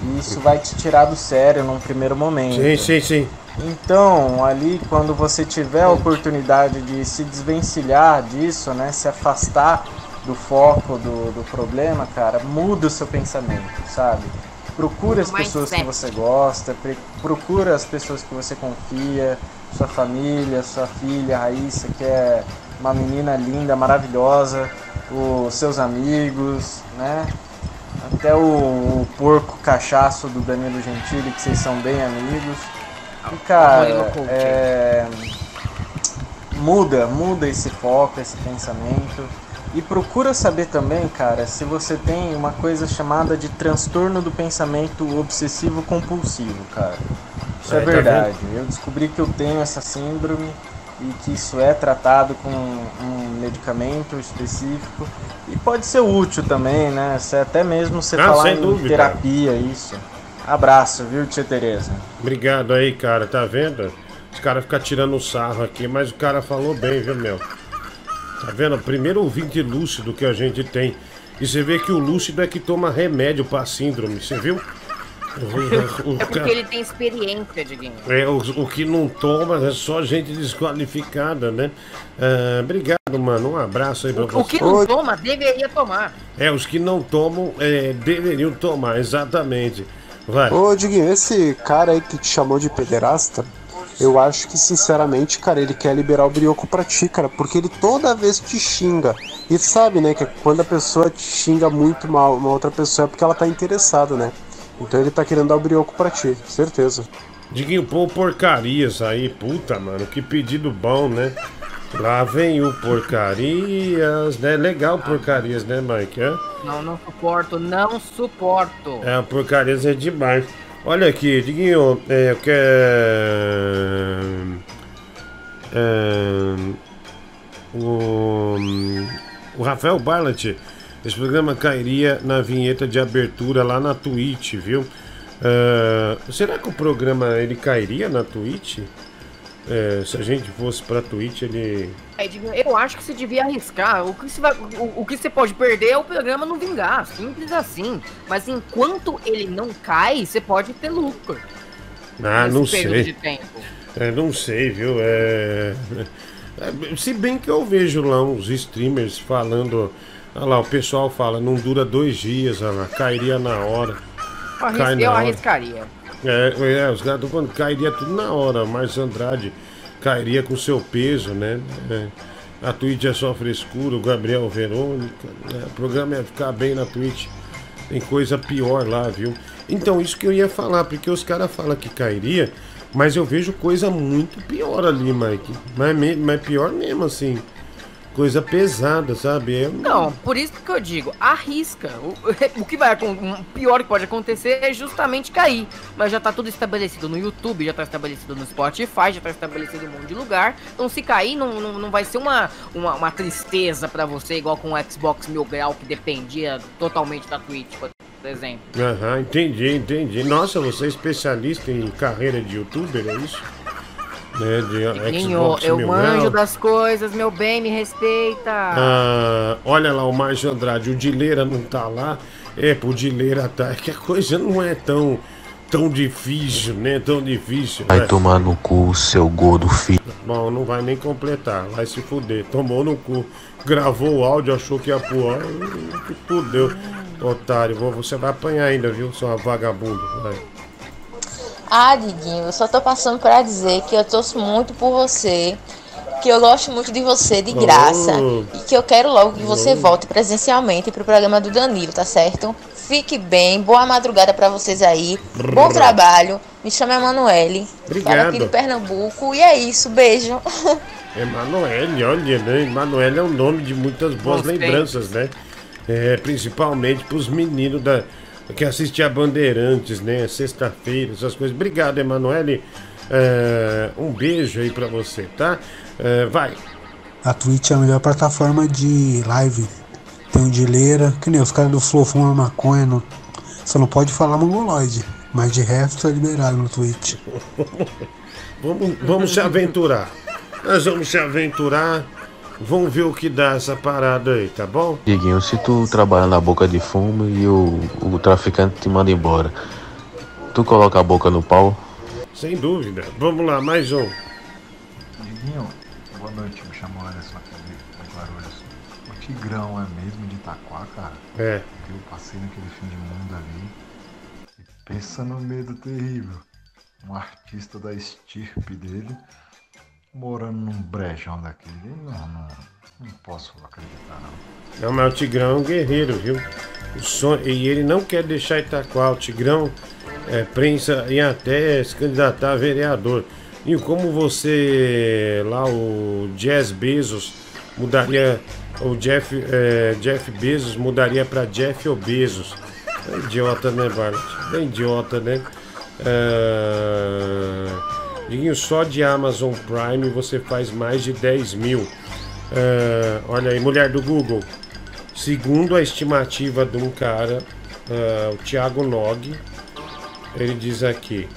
e isso vai te tirar do sério num primeiro momento. Sim, sim, sim. Então, ali quando você tiver a oportunidade de se desvencilhar disso, né, se afastar do foco do, do problema, cara, muda o seu pensamento, sabe? Procura as pessoas que você gosta, procura as pessoas que você confia, sua família, sua filha Raíssa, que é uma menina linda, maravilhosa, os seus amigos, né? Até o, o porco cachaço do Danilo Gentili, que vocês são bem amigos. E cara, é, muda, muda esse foco, esse pensamento. E procura saber também, cara, se você tem uma coisa chamada de transtorno do pensamento obsessivo compulsivo, cara. Isso é, tá verdade. eu descobri que eu tenho essa síndrome e que isso é tratado com um medicamento específico e pode ser útil também, né? Se até mesmo você Ah, falar em dúvida. terapia, isso. Abraço, viu, tia Tereza? Obrigado aí, cara, tá vendo? Os caras ficam tirando sarro aqui, mas o cara falou bem, viu, meu? Tá vendo? Primeiro ouvinte lúcido que a gente tem. E você vê que o lúcido é que toma remédio pra síndrome, você viu? O, o É porque cara- ele tem experiência, Diguinho. é, o, o que não toma é só gente desqualificada, né? Ah, obrigado, mano. Um abraço aí pra você. O que não toma, deveria tomar. É, os que não tomam é, deveriam tomar, exatamente. Vai. Ô, Diguinho, esse cara aí que te chamou de pederasta, eu acho que, sinceramente, cara, ele quer liberar o brioco pra ti, cara, porque ele toda vez te xinga. E sabe, né, que quando a pessoa te xinga muito mal uma outra pessoa é porque ela tá interessada, né? Então ele tá querendo dar o brioco pra ti, certeza. Diguinho, pô, porcarias aí, puta, mano, que pedido bom, né? Lá vem o porcarias, né? Legal porcarias, né, Mike? É, Não, não suporto, não suporto. é porcarias é demais. Olha aqui, Diguinho, é, eu quero. É, o, o Rafael Barlat, esse programa cairia na vinheta de abertura lá na Twitch, viu? É, será que o programa ele cairia na Twitch? É, se a gente fosse pra Twitch, ele. É, eu acho que você devia arriscar. O que você, vai, o, o que você pode perder é o programa não vingar. Simples assim. Mas enquanto ele não cai, você pode ter lucro. Ah, não sei. É, não sei, viu? É... é, Se bem que eu vejo lá uns streamers falando. Olha lá, o pessoal fala, não dura dois dias, olha lá, cairia na hora. Eu, arris- na hora. arriscaria. É, é, os caras falando, cairia tudo na hora. Mas Andrade cairia com seu peso, né? É, a Twitch é só frescura, o Gabriel Verônica. né? O programa ia ficar bem na Twitch. Tem coisa pior lá, viu? Então, isso que eu ia falar, porque os caras falam que cairia, mas eu vejo coisa muito pior ali, Mike. Mas, mas pior mesmo, assim. Coisa pesada, sabe? Eu Não, por isso que eu digo, arrisca. O, o que vai o pior que pode acontecer é justamente cair. Mas já tá tudo estabelecido no YouTube, já tá estabelecido no Spotify, já tá estabelecido em um monte de lugar. Então se cair, não, não, não vai ser uma, uma, uma tristeza pra você, igual com o Xbox Mil Grau, que dependia totalmente da Twitch, por exemplo. Aham, entendi, entendi. Nossa, você é especialista em carreira de youtuber, é isso? Né, de Ninho, Xbox eu manjo das coisas, meu bem, me respeita. Ah, olha lá, o Márcio Andrade, o Dileira não tá lá. É, pro Dileira tá. É que a coisa não é tão, tão difícil, né? Tão difícil. Vai né? tomar no cu, seu gordo filho. Bom, não vai nem completar, vai se fuder. Tomou no cu, gravou o áudio, achou que ia pôr. Fudeu, otário. Você vai apanhar ainda, viu, sua vagabunda? Vai. Ah, Diguinho, eu só tô passando pra dizer que eu torço muito por você, que eu gosto muito de você de graça Oh. e que eu quero logo que você Oh. volte presencialmente pro programa do Danilo, tá certo? Fique bem, boa madrugada pra vocês aí, bom Brrr. trabalho. Me chama Emanuele, falo aqui Obrigado. de Pernambuco e é isso, beijo. Emanuele, olha, né? Emanuele é um nome de muitas boas Gostei. lembranças, né? É, principalmente pros meninos da, que assistem a Bandeirantes, né? Sexta-feira, essas coisas. Obrigado, Emanuele. É, um beijo aí pra você, tá? É, vai. A Twitch é a melhor plataforma de live. Tem o Dileira, que nem os caras do Flow fumam maconha. No... Só não pode falar mongoloide. Mas de resto é liberado no Twitch. Vamos, vamos se aventurar. Nós vamos se aventurar. Vamos ver o que dá essa parada aí, tá bom? Diguinho, se tu trabalha na boca de fumo e o, o traficante te manda embora, tu coloca a boca no pau? Sem dúvida. Vamos lá, mais um. Diguinho, boa noite, me chamo Anderson aqui de Guarulhos. O Tigrão é mesmo de Itaquá, cara? É. Eu passei naquele fim de mundo ali e pensa no medo terrível. Um artista da estirpe dele morando num brejão daquele. Não, não, não posso acreditar não. Não, mas o Tigrão é um guerreiro, viu? O sonho, e ele não quer deixar Itaquá. O Tigrão é, pensa em até se candidatar a vereador. E como você, lá, o Jazz Bezos, mudaria. O Jeff, é, Jeff Bezos mudaria para Jeff Obesos. É idiota, né, Bart? É idiota, né? É... Diguinho, só de Amazon Prime você faz mais de 10 mil. É, olha aí, mulher do Google. Segundo a estimativa de um cara, é, o Thiago Nog, ele diz aqui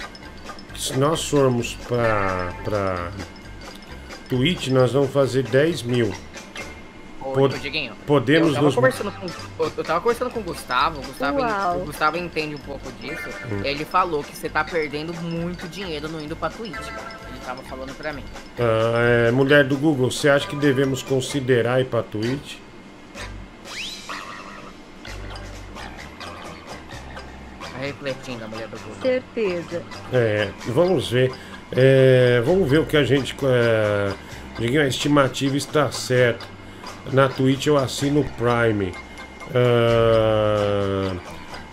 se nós formos para Twitch, nós vamos fazer 10 mil. Pod- ô, Dieguinho, podemos eu tava, nos- conversando com, eu- tava conversando com o Gustavo, o Gustavo, Uau. o Gustavo entende um pouco disso. Hum. Ele falou que você tá perdendo muito dinheiro não indo pra Twitch, cara. Ele tava falando pra mim. Ah, é, mulher do Google, você acha que devemos considerar ir para Twitch? Tá refletindo a mulher do Google. Certeza. É, vamos ver. É, vamos ver o que a gente. É, Diguinho, a estimativa está certa. Na Twitch eu assino o Prime. Ah,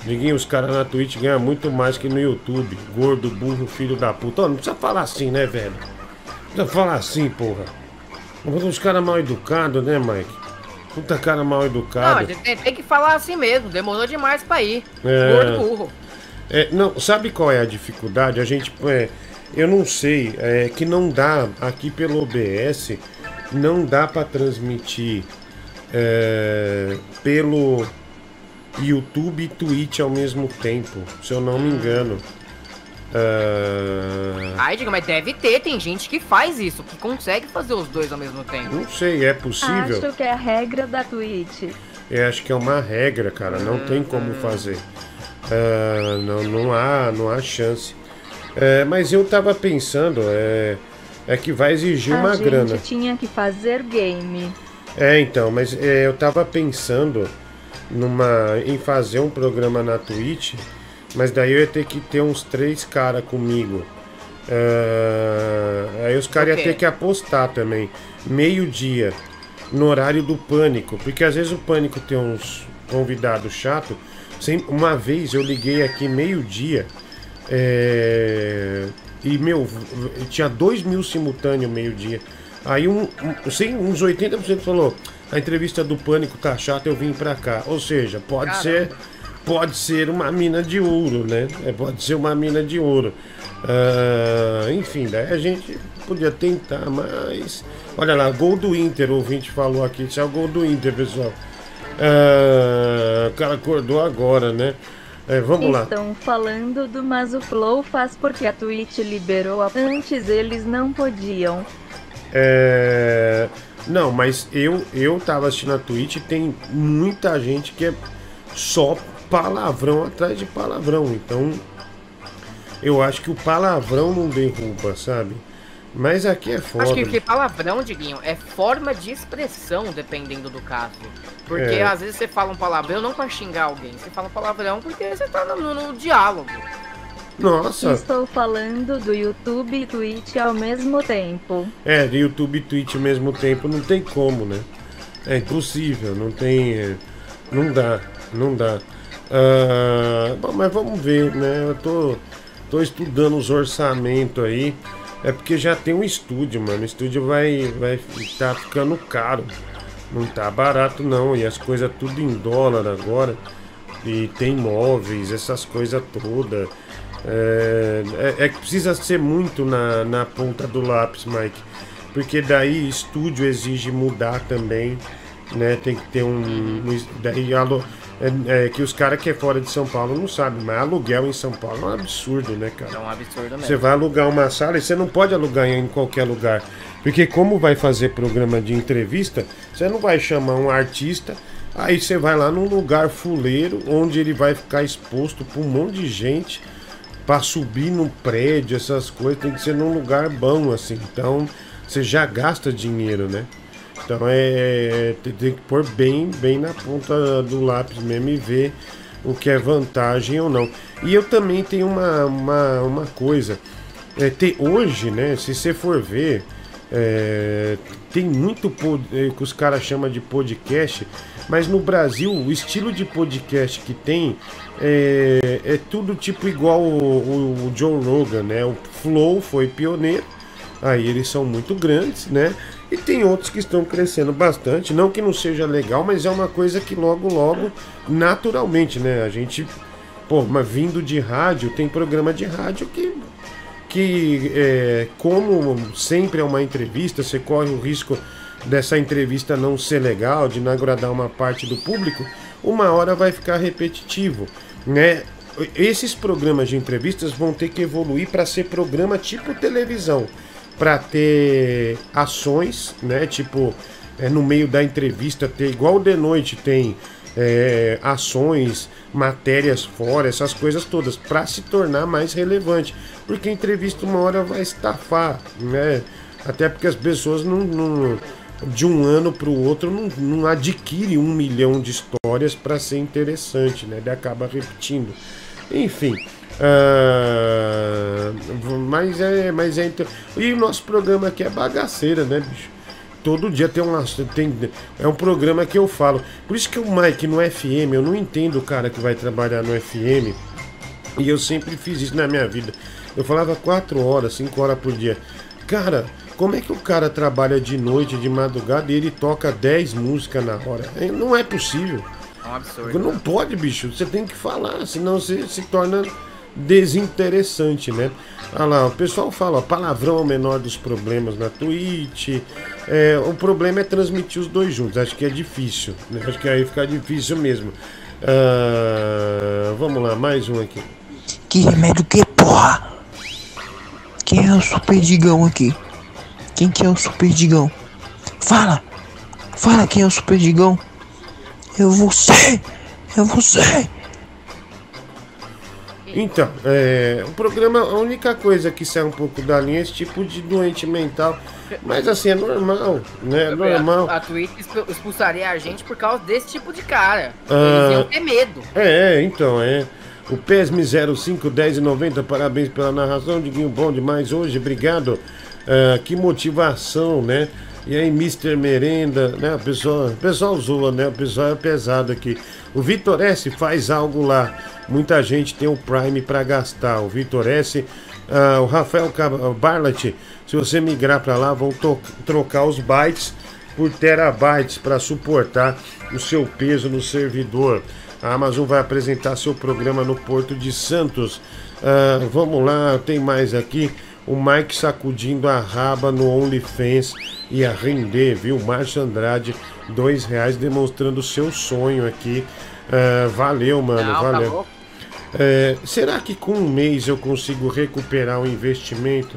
Diguinho, os caras na Twitch ganham muito mais que no YouTube. Gordo, burro, filho da puta. Ó, não precisa falar assim, né, velho? Não precisa falar assim, porra. Os caras mal educados, né, Mike? Puta cara mal Não, educado. gente tem, tem que falar assim mesmo, demorou demais pra ir. É. Gordo burro. É, não, sabe qual é a dificuldade? A gente, é, eu não sei, é que não dá aqui pelo OBS, não dá para transmitir é, pelo YouTube e Twitch ao mesmo tempo, se eu não me engano. É, Ai, diga, mas deve ter, tem gente que faz isso, que consegue fazer os dois ao mesmo tempo. não sei, é possível? Acho que é a regra da Twitch. Eu acho que é uma regra, cara. Não tem como fazer. Ah, não, não há, não há chance. É, mas eu tava pensando, é, é que vai exigir uma a gente grana. tinha que fazer game. É, então, mas é, eu tava pensando numa em fazer um programa na Twitch, mas daí eu ia ter que ter uns três caras comigo. Ah, aí os caras iam Ok. ter que apostar também. Meio-dia, no horário do pânico. Porque às vezes o pânico tem uns convidados chato. Sem, uma vez eu liguei aqui meio-dia. é, e meu, tinha dois mil simultâneo meio-dia. Aí um, um, uns 80% falou: a entrevista do pânico tá chata, eu vim pra cá. Ou seja, pode Caramba. ser. Pode ser uma mina de ouro, né? É, pode ser uma mina de ouro. Ah, enfim, daí a gente podia tentar, mas. Olha lá, gol do Inter, o ouvinte falou aqui. Isso é o gol do Inter, pessoal. Ah, o cara acordou agora, né? É, vamos lá. Estão falando do mas o Flow faz porque a Twitch liberou a... Antes eles não podiam. É, Não, mas eu, eu tava assistindo a Twitch e tem muita gente que é só palavrão atrás de palavrão. Então, eu acho que o palavrão não derruba, sabe? Mas aqui é foda. Acho que, que palavrão, Diguinho, é forma de expressão, dependendo do caso. Porque É. às vezes você fala um palavrão não pra xingar alguém, você fala um palavrão porque você tá no, no- diálogo. Nossa, Estou falando do YouTube e Twitch ao mesmo tempo. é, de YouTube e Twitch ao mesmo tempo não tem como, né? É impossível, não tem. é, Não dá, não dá. Ah, bom, mas vamos ver, né? Eu tô, tô estudando os orçamentos aí. É porque já tem um estúdio, mano. O estúdio vai, vai tá ficando caro. Não tá barato não. E as coisas tudo em dólar agora. E tem móveis, essas coisas todas. É, é, é que precisa ser muito na, na ponta do lápis, Mike. Porque daí estúdio exige mudar também. Né? Tem que ter um. Daí a é, é, que os caras que é fora de São Paulo não sabem, mas aluguel em São Paulo é um absurdo, né, cara? É um absurdo mesmo. Você vai alugar uma sala e você não pode alugar em qualquer lugar. Porque como vai fazer programa de entrevista, você não vai chamar um artista, aí você vai lá num lugar fuleiro, onde ele vai ficar exposto para um monte de gente, para subir no prédio, essas coisas, tem que ser num lugar bom, assim. Então, você já gasta dinheiro, né? Então é. Tem, tem que pôr bem, bem na ponta do lápis mesmo e ver o que é vantagem ou não. E eu também tenho uma, uma, uma coisa. É, tem, hoje, né, se você for ver, é, tem muito pod, é, que os caras chamam de podcast, mas no Brasil o estilo de podcast que tem é, é tudo tipo igual o, o, o Joe Rogan, né? O Flow foi pioneiro, aí eles são muito grandes, né? E tem outros que estão crescendo bastante, não que não seja legal, mas é uma coisa que logo, logo, naturalmente, né? A gente, pô, mas vindo de rádio, tem programa de rádio que, que é, como sempre é uma entrevista, você corre o risco dessa entrevista não ser legal, de não agradar uma parte do público, uma hora vai ficar repetitivo, né? Esses programas de entrevistas vão ter que evoluir para ser programa tipo televisão para ter ações, né? Tipo, é, no meio da entrevista ter igual de noite tem é, ações, matérias fora, essas coisas todas, para se tornar mais relevante. Porque a entrevista uma hora vai estafar, né? Até porque as pessoas não, não de um ano para o outro não, não adquire um milhão de histórias para ser interessante, né? Ele acaba repetindo. Enfim. Uh, mas é, mas é então. E o nosso programa aqui é bagaceira, né, bicho? Todo dia tem um tem é um programa que eu falo. Por isso que o Mike no FM, eu não entendo o cara que vai trabalhar no FM. E eu sempre fiz isso na minha vida. Eu falava 4 horas, 5 horas por dia. Cara, como é que o cara trabalha de noite, de madrugada e ele toca 10 músicas na hora? É, não é possível. É um absurdo. Não pode, bicho. Você tem que falar, senão você se torna desinteressante, né? Olha lá, o pessoal fala, ó, palavrão é o menor dos problemas na Twitch. É, o problema é transmitir os dois juntos. Acho que é difícil, né? Acho que aí fica difícil mesmo. Uh, vamos lá, mais um aqui. Que remédio que porra? Quem é o super digão aqui? Quem que é o super digão? Fala! Fala quem é o super digão! Ser! Eu vou ser! Então, é, o programa, a única coisa que sai um pouco da linha é esse tipo de doente mental. Mas assim, é normal, né? É normal. A, a Twitch expulsaria a gente por causa desse tipo de cara. Ah, Eles iam ter medo. É, é, então, é. O PESME 051090, parabéns pela narração, Diguinho, bom demais hoje, obrigado. Uh, que motivação, né? E aí, Mr. Merenda, né? O pessoal, o pessoal zoa, né? O pessoal é pesado aqui. O Vitor S faz algo lá. Muita gente tem o Prime para gastar. O Vitor S, uh, o Rafael Barlat, se você migrar para lá, vão trocar os bytes por terabytes para suportar o seu peso no servidor. A Amazon vai apresentar seu programa no Porto de Santos. Uh, vamos lá, tem mais aqui. O Mike sacudindo a raba no OnlyFans e a render, viu? Márcio Andrade, dois reais demonstrando o seu sonho aqui. Uh, valeu, mano, Não, tá valeu. É, será que com um mês eu consigo recuperar o investimento?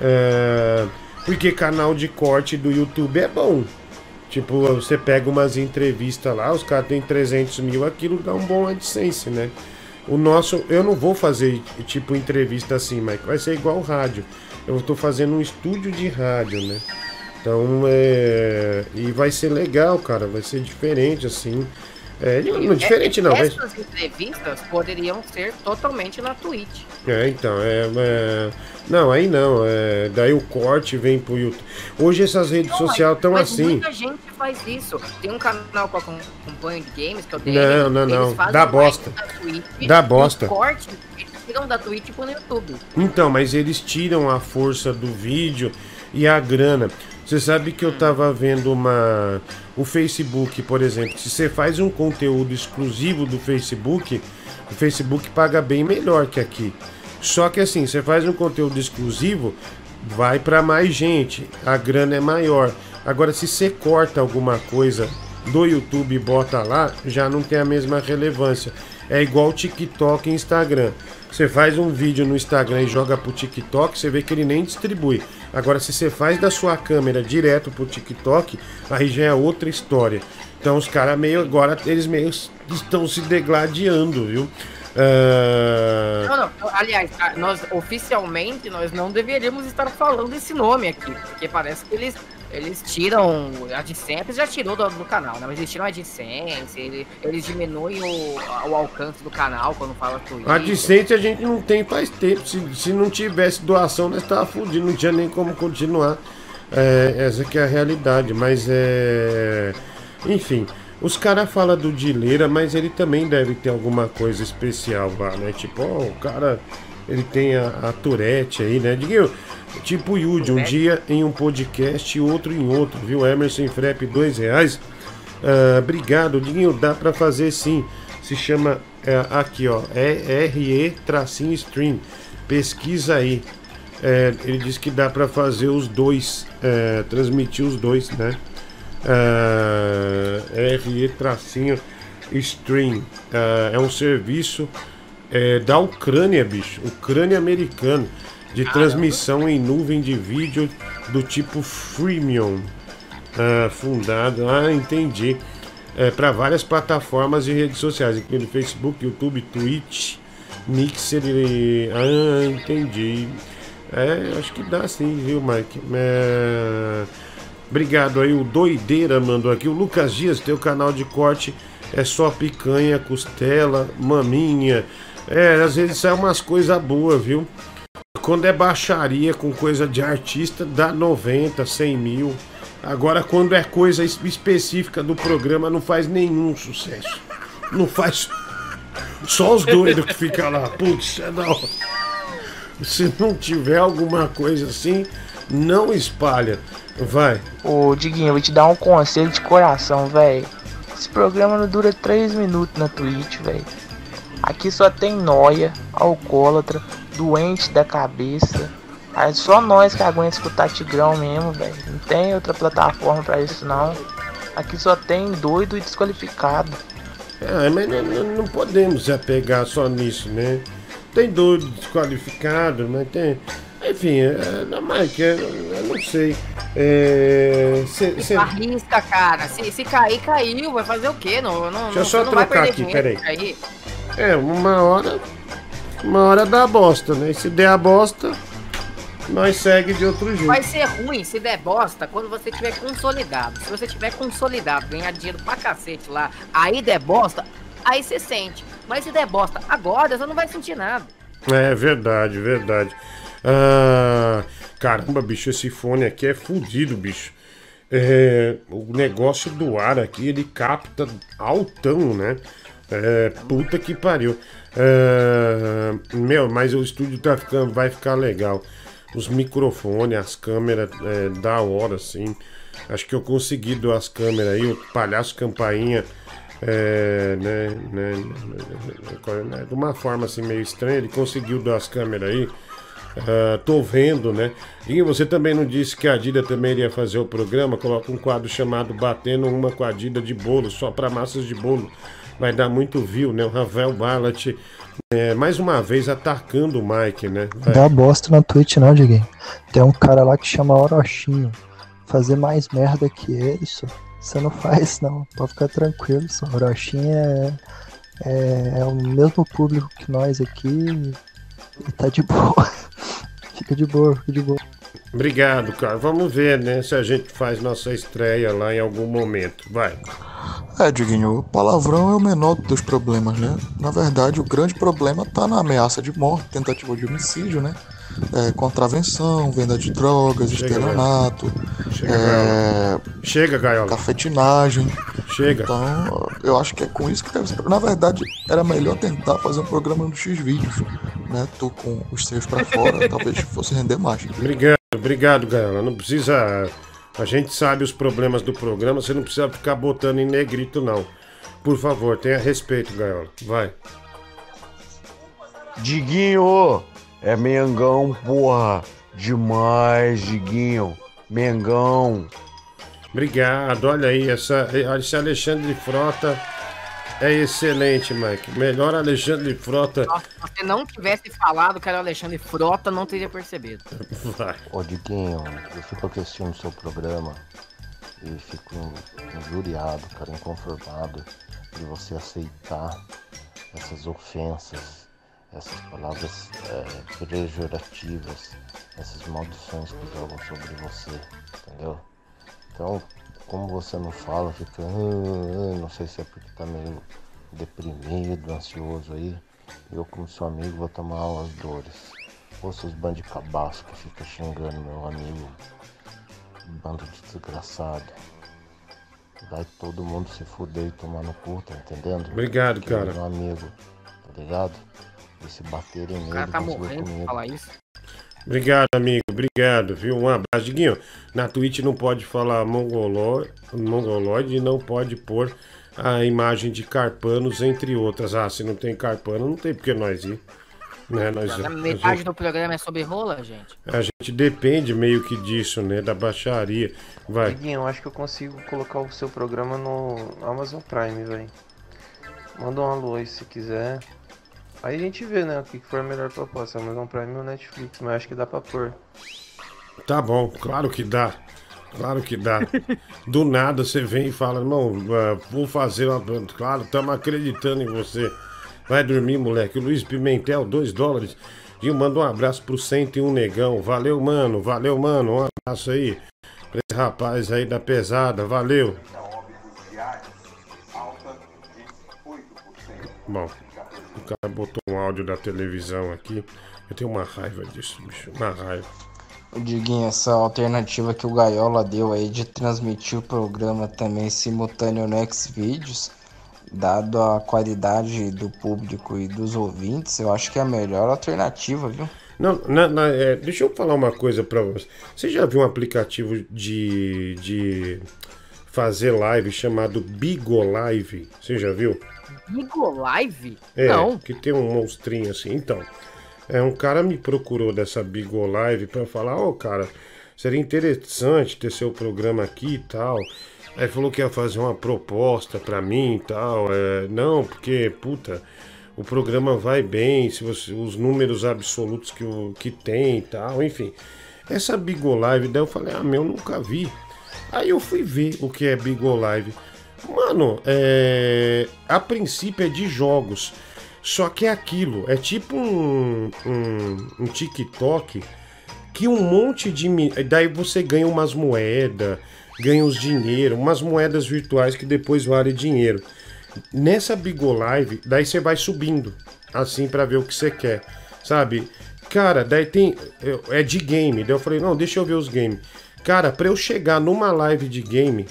É, porque canal de corte do YouTube é bom. Tipo, você pega umas entrevistas lá, os caras têm 300 mil, aquilo dá um bom AdSense, né? O nosso, eu não vou fazer tipo entrevista assim, Mike, vai ser igual rádio. Eu estou fazendo um estúdio de rádio, né? Então, é. E vai ser legal, cara, vai ser diferente, assim. É, não, diferente não. Essas mas... entrevistas poderiam ser totalmente na Twitch. É, então, é, é... Não, aí não. É... Daí o corte vem pro YouTube. Hoje essas redes sociais estão assim. Muita gente faz isso. Tem um canal que eu acompanho de games que eu tenho. Não, não, não. Dá bosta. Twitch, Dá bosta. corte, eles tiram da Twitch pro YouTube. Então, mas eles tiram a força do vídeo e a grana. Você sabe que eu tava vendo uma. O Facebook, por exemplo, se você faz um conteúdo exclusivo do Facebook, o Facebook paga bem melhor que aqui. Só que assim, você faz um conteúdo exclusivo, vai para mais gente, a grana é maior. Agora, se você corta alguma coisa do YouTube e bota lá, já não tem a mesma relevância. É igual TikTok e Instagram. Você faz um vídeo no Instagram e joga pro TikTok, você vê que ele nem distribui. Agora, se você faz da sua câmera direto pro TikTok, aí já é outra história. Então os caras meio agora, eles meio estão se degladiando, viu? Ah, Não, não. Aliás, nós oficialmente nós não deveríamos estar falando esse nome aqui, porque parece que eles eles tiram a AdSense, já tirou do, do canal, né? Mas eles tiram a AdSense, ele- eles diminuem o, o alcance do canal quando fala Twitch. A Dicente a gente não tem faz tempo. Se, se não tivesse doação, nós tava fudido, não tinha nem como continuar. É, essa que é a realidade, mas é. Enfim, os caras falam do Dileira, mas ele também deve ter alguma coisa especial lá, né? Tipo, ó, o cara. Ele tem a, a Tourette aí, né? Diguinho, tipo o Yudi, um dia em um podcast e outro em outro, viu? Emerson Frep, dois reais. Ah, obrigado, Diguinho, dá pra fazer sim. Se chama é, aqui, ó, é RE tracinho stream. Pesquisa aí. É, ele disse que dá pra fazer os dois, é, transmitir os dois, né? Ah, RE tracinho stream. Ah, é um serviço é, da Ucrânia, bicho. Ucrânia americano. De transmissão em nuvem de vídeo do tipo freemium. Ah, fundado. Ah, entendi. É, para várias plataformas e redes sociais, incluindo Facebook, YouTube, Twitch, Mixer e. Ah, entendi. É, acho que dá sim, viu, Mike? É, Obrigado aí, o Doideira mandou aqui. O Lucas Dias, teu canal de corte é só picanha, costela, maminha. É, às vezes sai umas coisas boas, viu? Quando é baixaria com coisa de artista, dá 90, 100 mil. Agora, quando é coisa es- específica do programa, não faz nenhum sucesso. Não faz. Só os doidos que ficam lá. Putz, é hora. Se não tiver alguma coisa assim, não espalha. Vai. Ô, Diguinho, eu vou te dar um conselho de coração, velho. Esse programa não dura 3 minutos na Twitch, velho. Aqui só tem noia, alcoólatra, doente da cabeça. É só nós que aguenta escutar Tigrão mesmo, velho. Não tem outra plataforma pra isso, não. Aqui só tem doido e desqualificado. É, mas não, não- podemos se apegar só nisso, né? Tem doido desqualificado, mas tem. Enfim, é, não, Mike, é, eu não sei. É, cê- cê- Arrisca, cara. Se, se cair, caiu. Vai fazer o quê? Não, não, Deixa eu não, só não trocar aqui, peraí. aí. É, uma hora. Uma hora dá bosta, né? E se der a bosta, nós segue de outro jeito. Vai ser ruim se der bosta quando você tiver consolidado. Se você tiver consolidado, ganhar dinheiro pra cacete lá, aí der bosta, aí você sente. Mas se der bosta agora, você não vai sentir nada. É verdade, verdade. Ah, caramba, bicho, esse fone aqui é fudido, bicho. É, o negócio do ar aqui, ele capta altão, né? É, puta que pariu. É, meu, mas o estúdio tá ficando, vai ficar legal. Os microfones, as câmeras, é, da hora, assim. Acho que eu consegui duas câmeras aí, o palhaço campainha. É, né, né, de uma forma assim meio estranha, ele conseguiu duas câmeras aí. Ah, tô vendo, né? E você também não disse que a Dida também iria fazer o programa? Coloca um quadro chamado Batendo uma com a Dida de bolo, só para massas de bolo. Vai dar muito view, né? O Ravel Ballat, é, mais uma vez atacando o Mike, né? Vai. Dá bosta na Twitch não, Diguinho. Tem um cara lá que chama Orochinho. Fazer mais merda que ele, só. Você não faz não, pode ficar tranquilo, só. Orochinho é, é, é o mesmo público que nós aqui e tá de boa. fica de boa, fica de boa. Obrigado, cara. Vamos ver, né? Se a gente faz nossa estreia lá em algum momento. Vai. É, Diguinho, o palavrão é o menor dos problemas, né? Na verdade, o grande problema tá na ameaça de morte, tentativa de homicídio, né? É, contravenção, venda de drogas, Chega, estelionato, Chega, é, Gaiola. Chega, Gaiola. cafetinagem. Chega. Então, eu acho que é com isso que deve ser. Na verdade, era melhor tentar fazer um programa no X-Vídeos, né? Tu com os seus pra fora, talvez fosse render mais. Obrigado, obrigado, Gaiola. Não precisa. A gente sabe os problemas do programa, você não precisa ficar botando em negrito, não. Por favor, tenha respeito, Gaiola. Vai. Diguinho, é Mengão, porra. Demais, Diguinho. Mengão. Obrigado, olha aí, essa, esse Alexandre Frota é excelente, Mike. Melhor Alexandre Frota. Nossa, se você não tivesse falado que era o Alexandre Frota, não teria percebido. Vai. Ô Diguinho, eu fico assistindo o seu programa e fico injuriado, cara, inconformado de você aceitar essas ofensas, essas palavras é, pejorativas, essas maldições que jogam sobre você, entendeu? Então, como você não fala, fica. "Ah, ah", não sei se é porque tá meio deprimido, ansioso aí. Eu, como seu amigo, vou tomar as dores. Ou seus bandos de cabaço que fica xingando meu amigo. Bando de desgraçado. Vai todo mundo se fuder e tomar no cu, tá entendendo? Obrigado, Que ele é cara. Meu amigo, tá ligado? E se baterem O nele, cara tá morrendo falar isso. Obrigado, amigo. Obrigado, viu? Um abraço. Diguinho, na Twitch não pode falar mongoló- mongoloide e não pode pôr a imagem de carpanos, entre outras. Ah, se não tem carpano, não tem porque nós ir. Né? Nós, A a, metade gente, do programa é sobre rola, gente. a gente depende meio que disso, né? Da baixaria. Vai. Diguinho, eu acho que eu consigo colocar o seu programa no Amazon Prime, velho. Manda um alô aí se quiser. Aí a gente vê, né, o que for a melhor proposta, Amazon Prime ou Netflix, mas acho que dá pra pôr. Tá bom, claro que dá. Claro que dá. Do nada você vem e fala, irmão, ah, vou fazer uma. Claro, estamos acreditando em você. Vai dormir, moleque. O Luiz Pimentel, 2 dólares. E manda um abraço pro 101 Negão. Valeu, mano. Valeu, mano. Um abraço aí. Pra esse rapaz aí da pesada. Valeu. Bom, o cara botou um áudio da televisão aqui. Eu tenho uma raiva disso, bicho. Uma raiva. Diguinho, essa alternativa que o Gaiola deu aí de transmitir o programa também simultâneo no Xvideos, dado a qualidade do público e dos ouvintes, eu acho que é a melhor alternativa, viu? Não, na- na- é, deixa eu falar uma coisa pra você. Você já viu um aplicativo de, de fazer live chamado Bigolive? Você já viu? Bigo Live? É, Não. que tem um monstrinho assim. Então, é, um cara me procurou dessa Bigolive pra falar, ô cara, seria interessante ter seu programa aqui e tal. Aí falou que ia fazer uma proposta pra mim e tal. É, não, porque, puta, o programa vai bem, se você, os números absolutos que, o, que tem e tal, enfim. Essa Bigolive, daí eu falei, ah, meu, nunca vi. Aí eu fui ver o que é Bigolive. Mano, é... a princípio é de jogos. Só que é aquilo, é tipo um, um, um TikTok que um monte de. Daí você ganha umas moedas, ganha os dinheiro, umas moedas virtuais que depois valem dinheiro. Nessa Bigolive, daí você vai subindo, assim, pra ver o que você quer, sabe? Cara, daí tem. É de game. Daí eu falei, não, deixa eu ver os games. Cara, pra eu chegar numa live de game,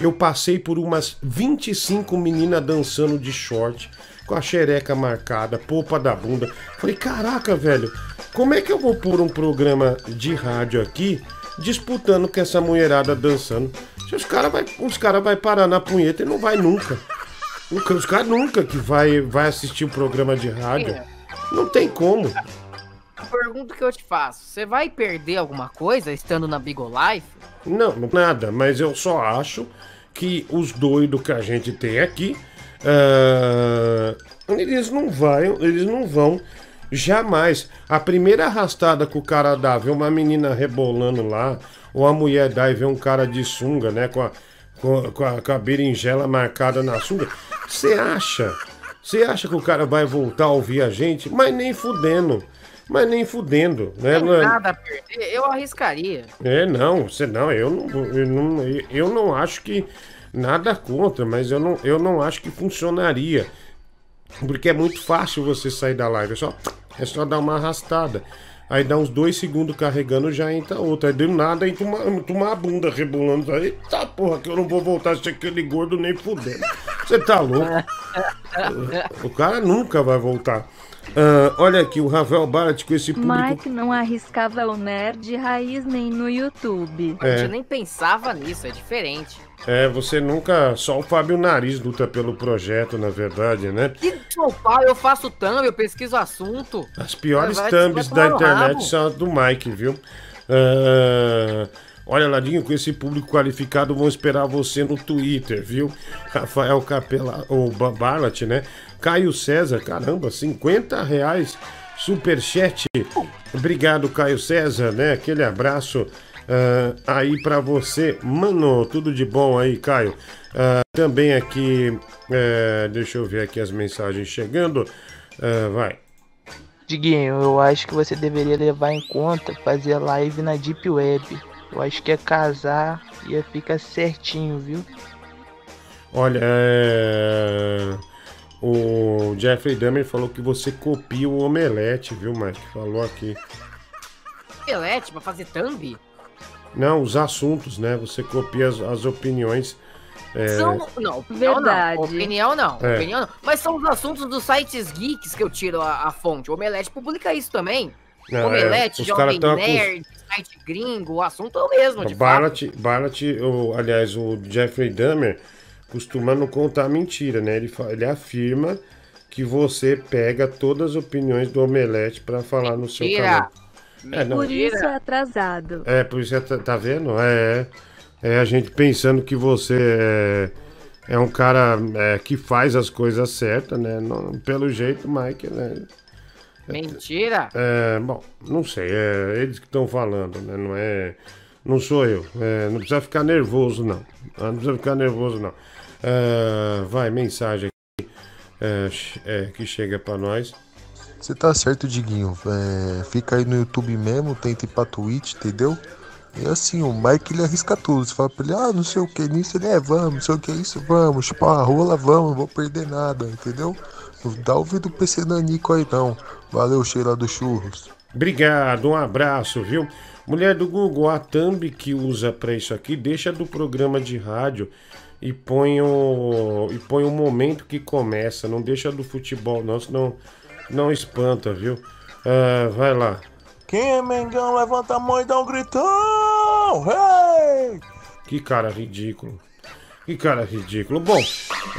eu passei por umas 25 meninas dançando de short, com a xereca marcada, polpa da bunda. Falei, caraca, velho, como é que eu vou pôr um programa de rádio aqui disputando com essa mulherada dançando? Se os caras vai, os cara vai parar na punheta e não vai nunca. Os caras nunca que vai, vai assistir o programa de rádio. Não tem como. A pergunta que eu te faço: você vai perder alguma coisa estando na Bigo Life? Não, não- nada, mas eu só acho que os doidos que a gente tem aqui, ah, eles não vão, eles não vão jamais. A primeira arrastada que o cara dá, ver uma menina rebolando lá, ou a mulher dá e vê um cara de sunga, né, com a, com com a, com a berinjela marcada na sunga, você acha? Você acha que o cara vai voltar a ouvir a gente? Mas nem fudendo. Mas nem fudendo, né? Tem Não é- nada a perder, eu arriscaria. é, não, você não, eu não, eu não, eu não acho que nada contra, mas eu não, eu não acho que funcionaria. Porque é muito fácil você sair da live, é só, é só dar uma arrastada. Aí dá uns dois segundos carregando, já entra outra. Aí do nada entra uma, entra uma bunda rebolando. Aí, tá porra, que eu não vou voltar a ser aquele gordo nem fudendo. Você tá louco? O cara nunca vai voltar. Ah, olha aqui, o Rafael Barat com esse público. Mike não arriscava o nerd raiz nem no YouTube. A É. gente nem pensava nisso, é diferente. É, você nunca. Só o Fábio Nariz luta pelo projeto, na verdade, né? Que pai, eu faço thumb, eu pesquiso assunto. As piores vai thumbs da internet rabo. são as do Mike, viu? Ah, Olha, Ladinho, com esse público qualificado, vão esperar você no Twitter, viu? Rafael Capela, o Ba- Barlat, né? Caio César, caramba, 50 reais, superchat. Obrigado, Caio César, né? Aquele abraço ah, aí pra você. Mano, tudo de bom aí, Caio. Ah, também aqui, eh, deixa eu ver aqui as mensagens chegando. Ah, vai. Diguinho, eu acho que você deveria levar em conta fazer live na Deep Web. Eu acho que é casar ia ficar certinho, viu? Olha, é, o Jeffrey Dahmer falou que você copia o omelete, viu, Mike? Falou aqui. Pelete pra fazer thumb? Não, os assuntos, né? Você copia as, as opiniões. é, São. Não, opinião Verdade. não. Opinião não. É. Opinião não. Mas são os assuntos dos sites geeks que eu tiro a, a fonte. O Omelete publica isso também. Não, Omelete, é, os caras Jovem Nerd, site gringo, o assunto é o mesmo, de fato. Barlat, Barlat o, aliás, o Jeffrey Dahmer costuma não contar mentira, né? Ele, ele afirma que você pega todas as opiniões do Omelete pra falar no seu Mentira. canal. É, não, Por isso é atrasado. É, por isso é, tá, tá vendo? É, é a gente pensando que você é, é um cara é, que faz as coisas certas, né? Não- pelo jeito, Mike, né? Mentira. É, bom, não sei, é eles que estão falando, né? Não é. Não sou eu. É, não precisa ficar nervoso, não. Ah, Não precisa ficar nervoso, não. É, vai, mensagem aqui é, é, que chega pra nós. Você tá certo, Diguinho. É, fica aí no YouTube mesmo, tenta ir pra Twitch, entendeu? E assim, o Mike ele arrisca tudo. Você fala pra ele, ah, não sei o que nisso, ele é, vamos, não sei o que isso, vamos, chupar a rola, vamos, não vou perder nada, entendeu? Não dá ouvido pro PC Nanico aí não. Valeu, cheira dos churros. Obrigado, um abraço, viu? Mulher do Google, a thumb que usa pra isso aqui, deixa do programa de rádio e põe o, e põe o momento que começa, não deixa do futebol, não, senão não espanta, viu? Ah, vai lá. Quem é Mengão, levanta a mão e dá um gritão! Hey! Que cara ridículo. Que cara ridículo. Bom,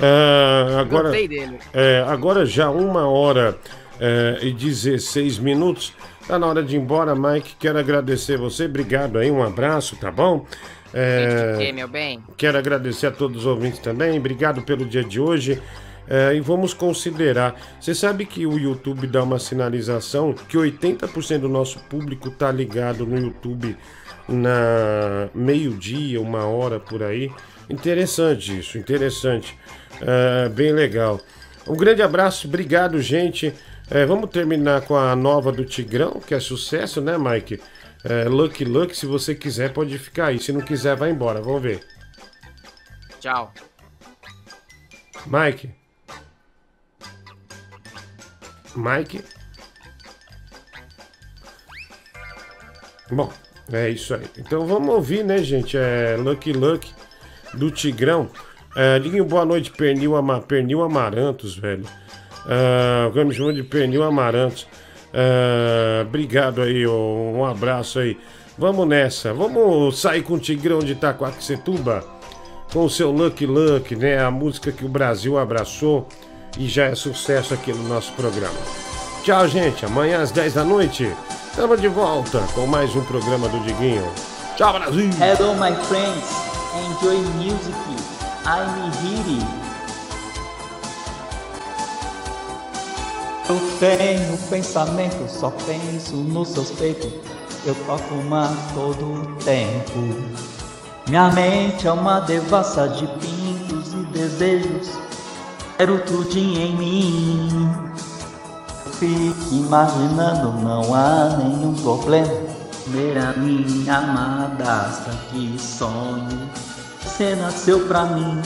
é, agora, Gostei dele. é, agora já uma hora é, e 16 minutos. Tá na hora de ir embora, Mike. Quero agradecer você. Obrigado aí, um abraço, tá bom? É, Que, meu bem? Quero agradecer a todos os ouvintes também. Obrigado pelo dia de hoje. É, e vamos considerar. Você sabe que o YouTube dá uma sinalização que 80% do nosso público tá ligado no YouTube na meio-dia, uma hora por aí. Interessante isso, interessante. É, bem legal. Um grande abraço, obrigado, gente. É, vamos terminar com a nova do Tigrão, que é sucesso, né, Mike? É, Lucky Luck, se você quiser, pode ficar aí. Se não quiser, vai embora. Vamos ver. Tchau. Mike. Mike. Bom, é isso aí. Então vamos ouvir, né, gente? É Lucky Luck do Tigrão. É, boa noite, Pernil, Ama, Pernil Amarantos, velho. Me chamo de Pernil Amarantos. É, obrigado aí, um abraço aí. Vamos nessa, vamos sair com o Tigrão de Itaquaquecetuba com o seu Lucky Luck, né? A música que o Brasil abraçou e já é sucesso aqui no nosso programa. Tchau, gente. Amanhã às 10 da noite, estamos de volta com mais um programa do Diguinho. Tchau, Brasil! Hello, my friends. Enjoy music. I'm here. Eu tenho pensamento, só penso nos seus peitos. Eu toco uma todo tempo. Minha mente é uma devassa de pintos e desejos. Quero tudinho em mim. Fique imaginando, não há nenhum problema. Ver a minha amada, que sonho. Você nasceu pra mim,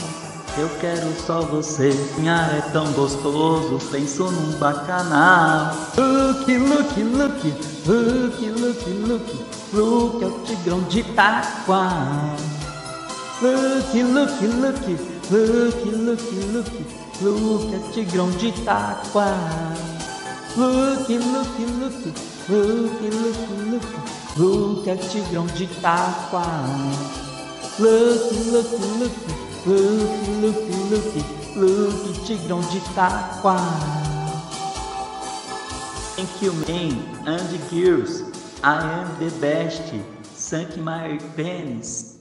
eu quero só você. Minha é tão gostoso, penso num bacanal. Look, look, look, look, look, look. Look é o tigrão de Itaquá. Look, look, look, look, look, look. Look é o tigrão de Itaquá. Look, look, look, look, look, look. Look é o tigrão de Itaquá. Look, look, look, look, look, look, look, tigrão de Itaquá. Thank you, men and girls. I am the best. Suck my penis.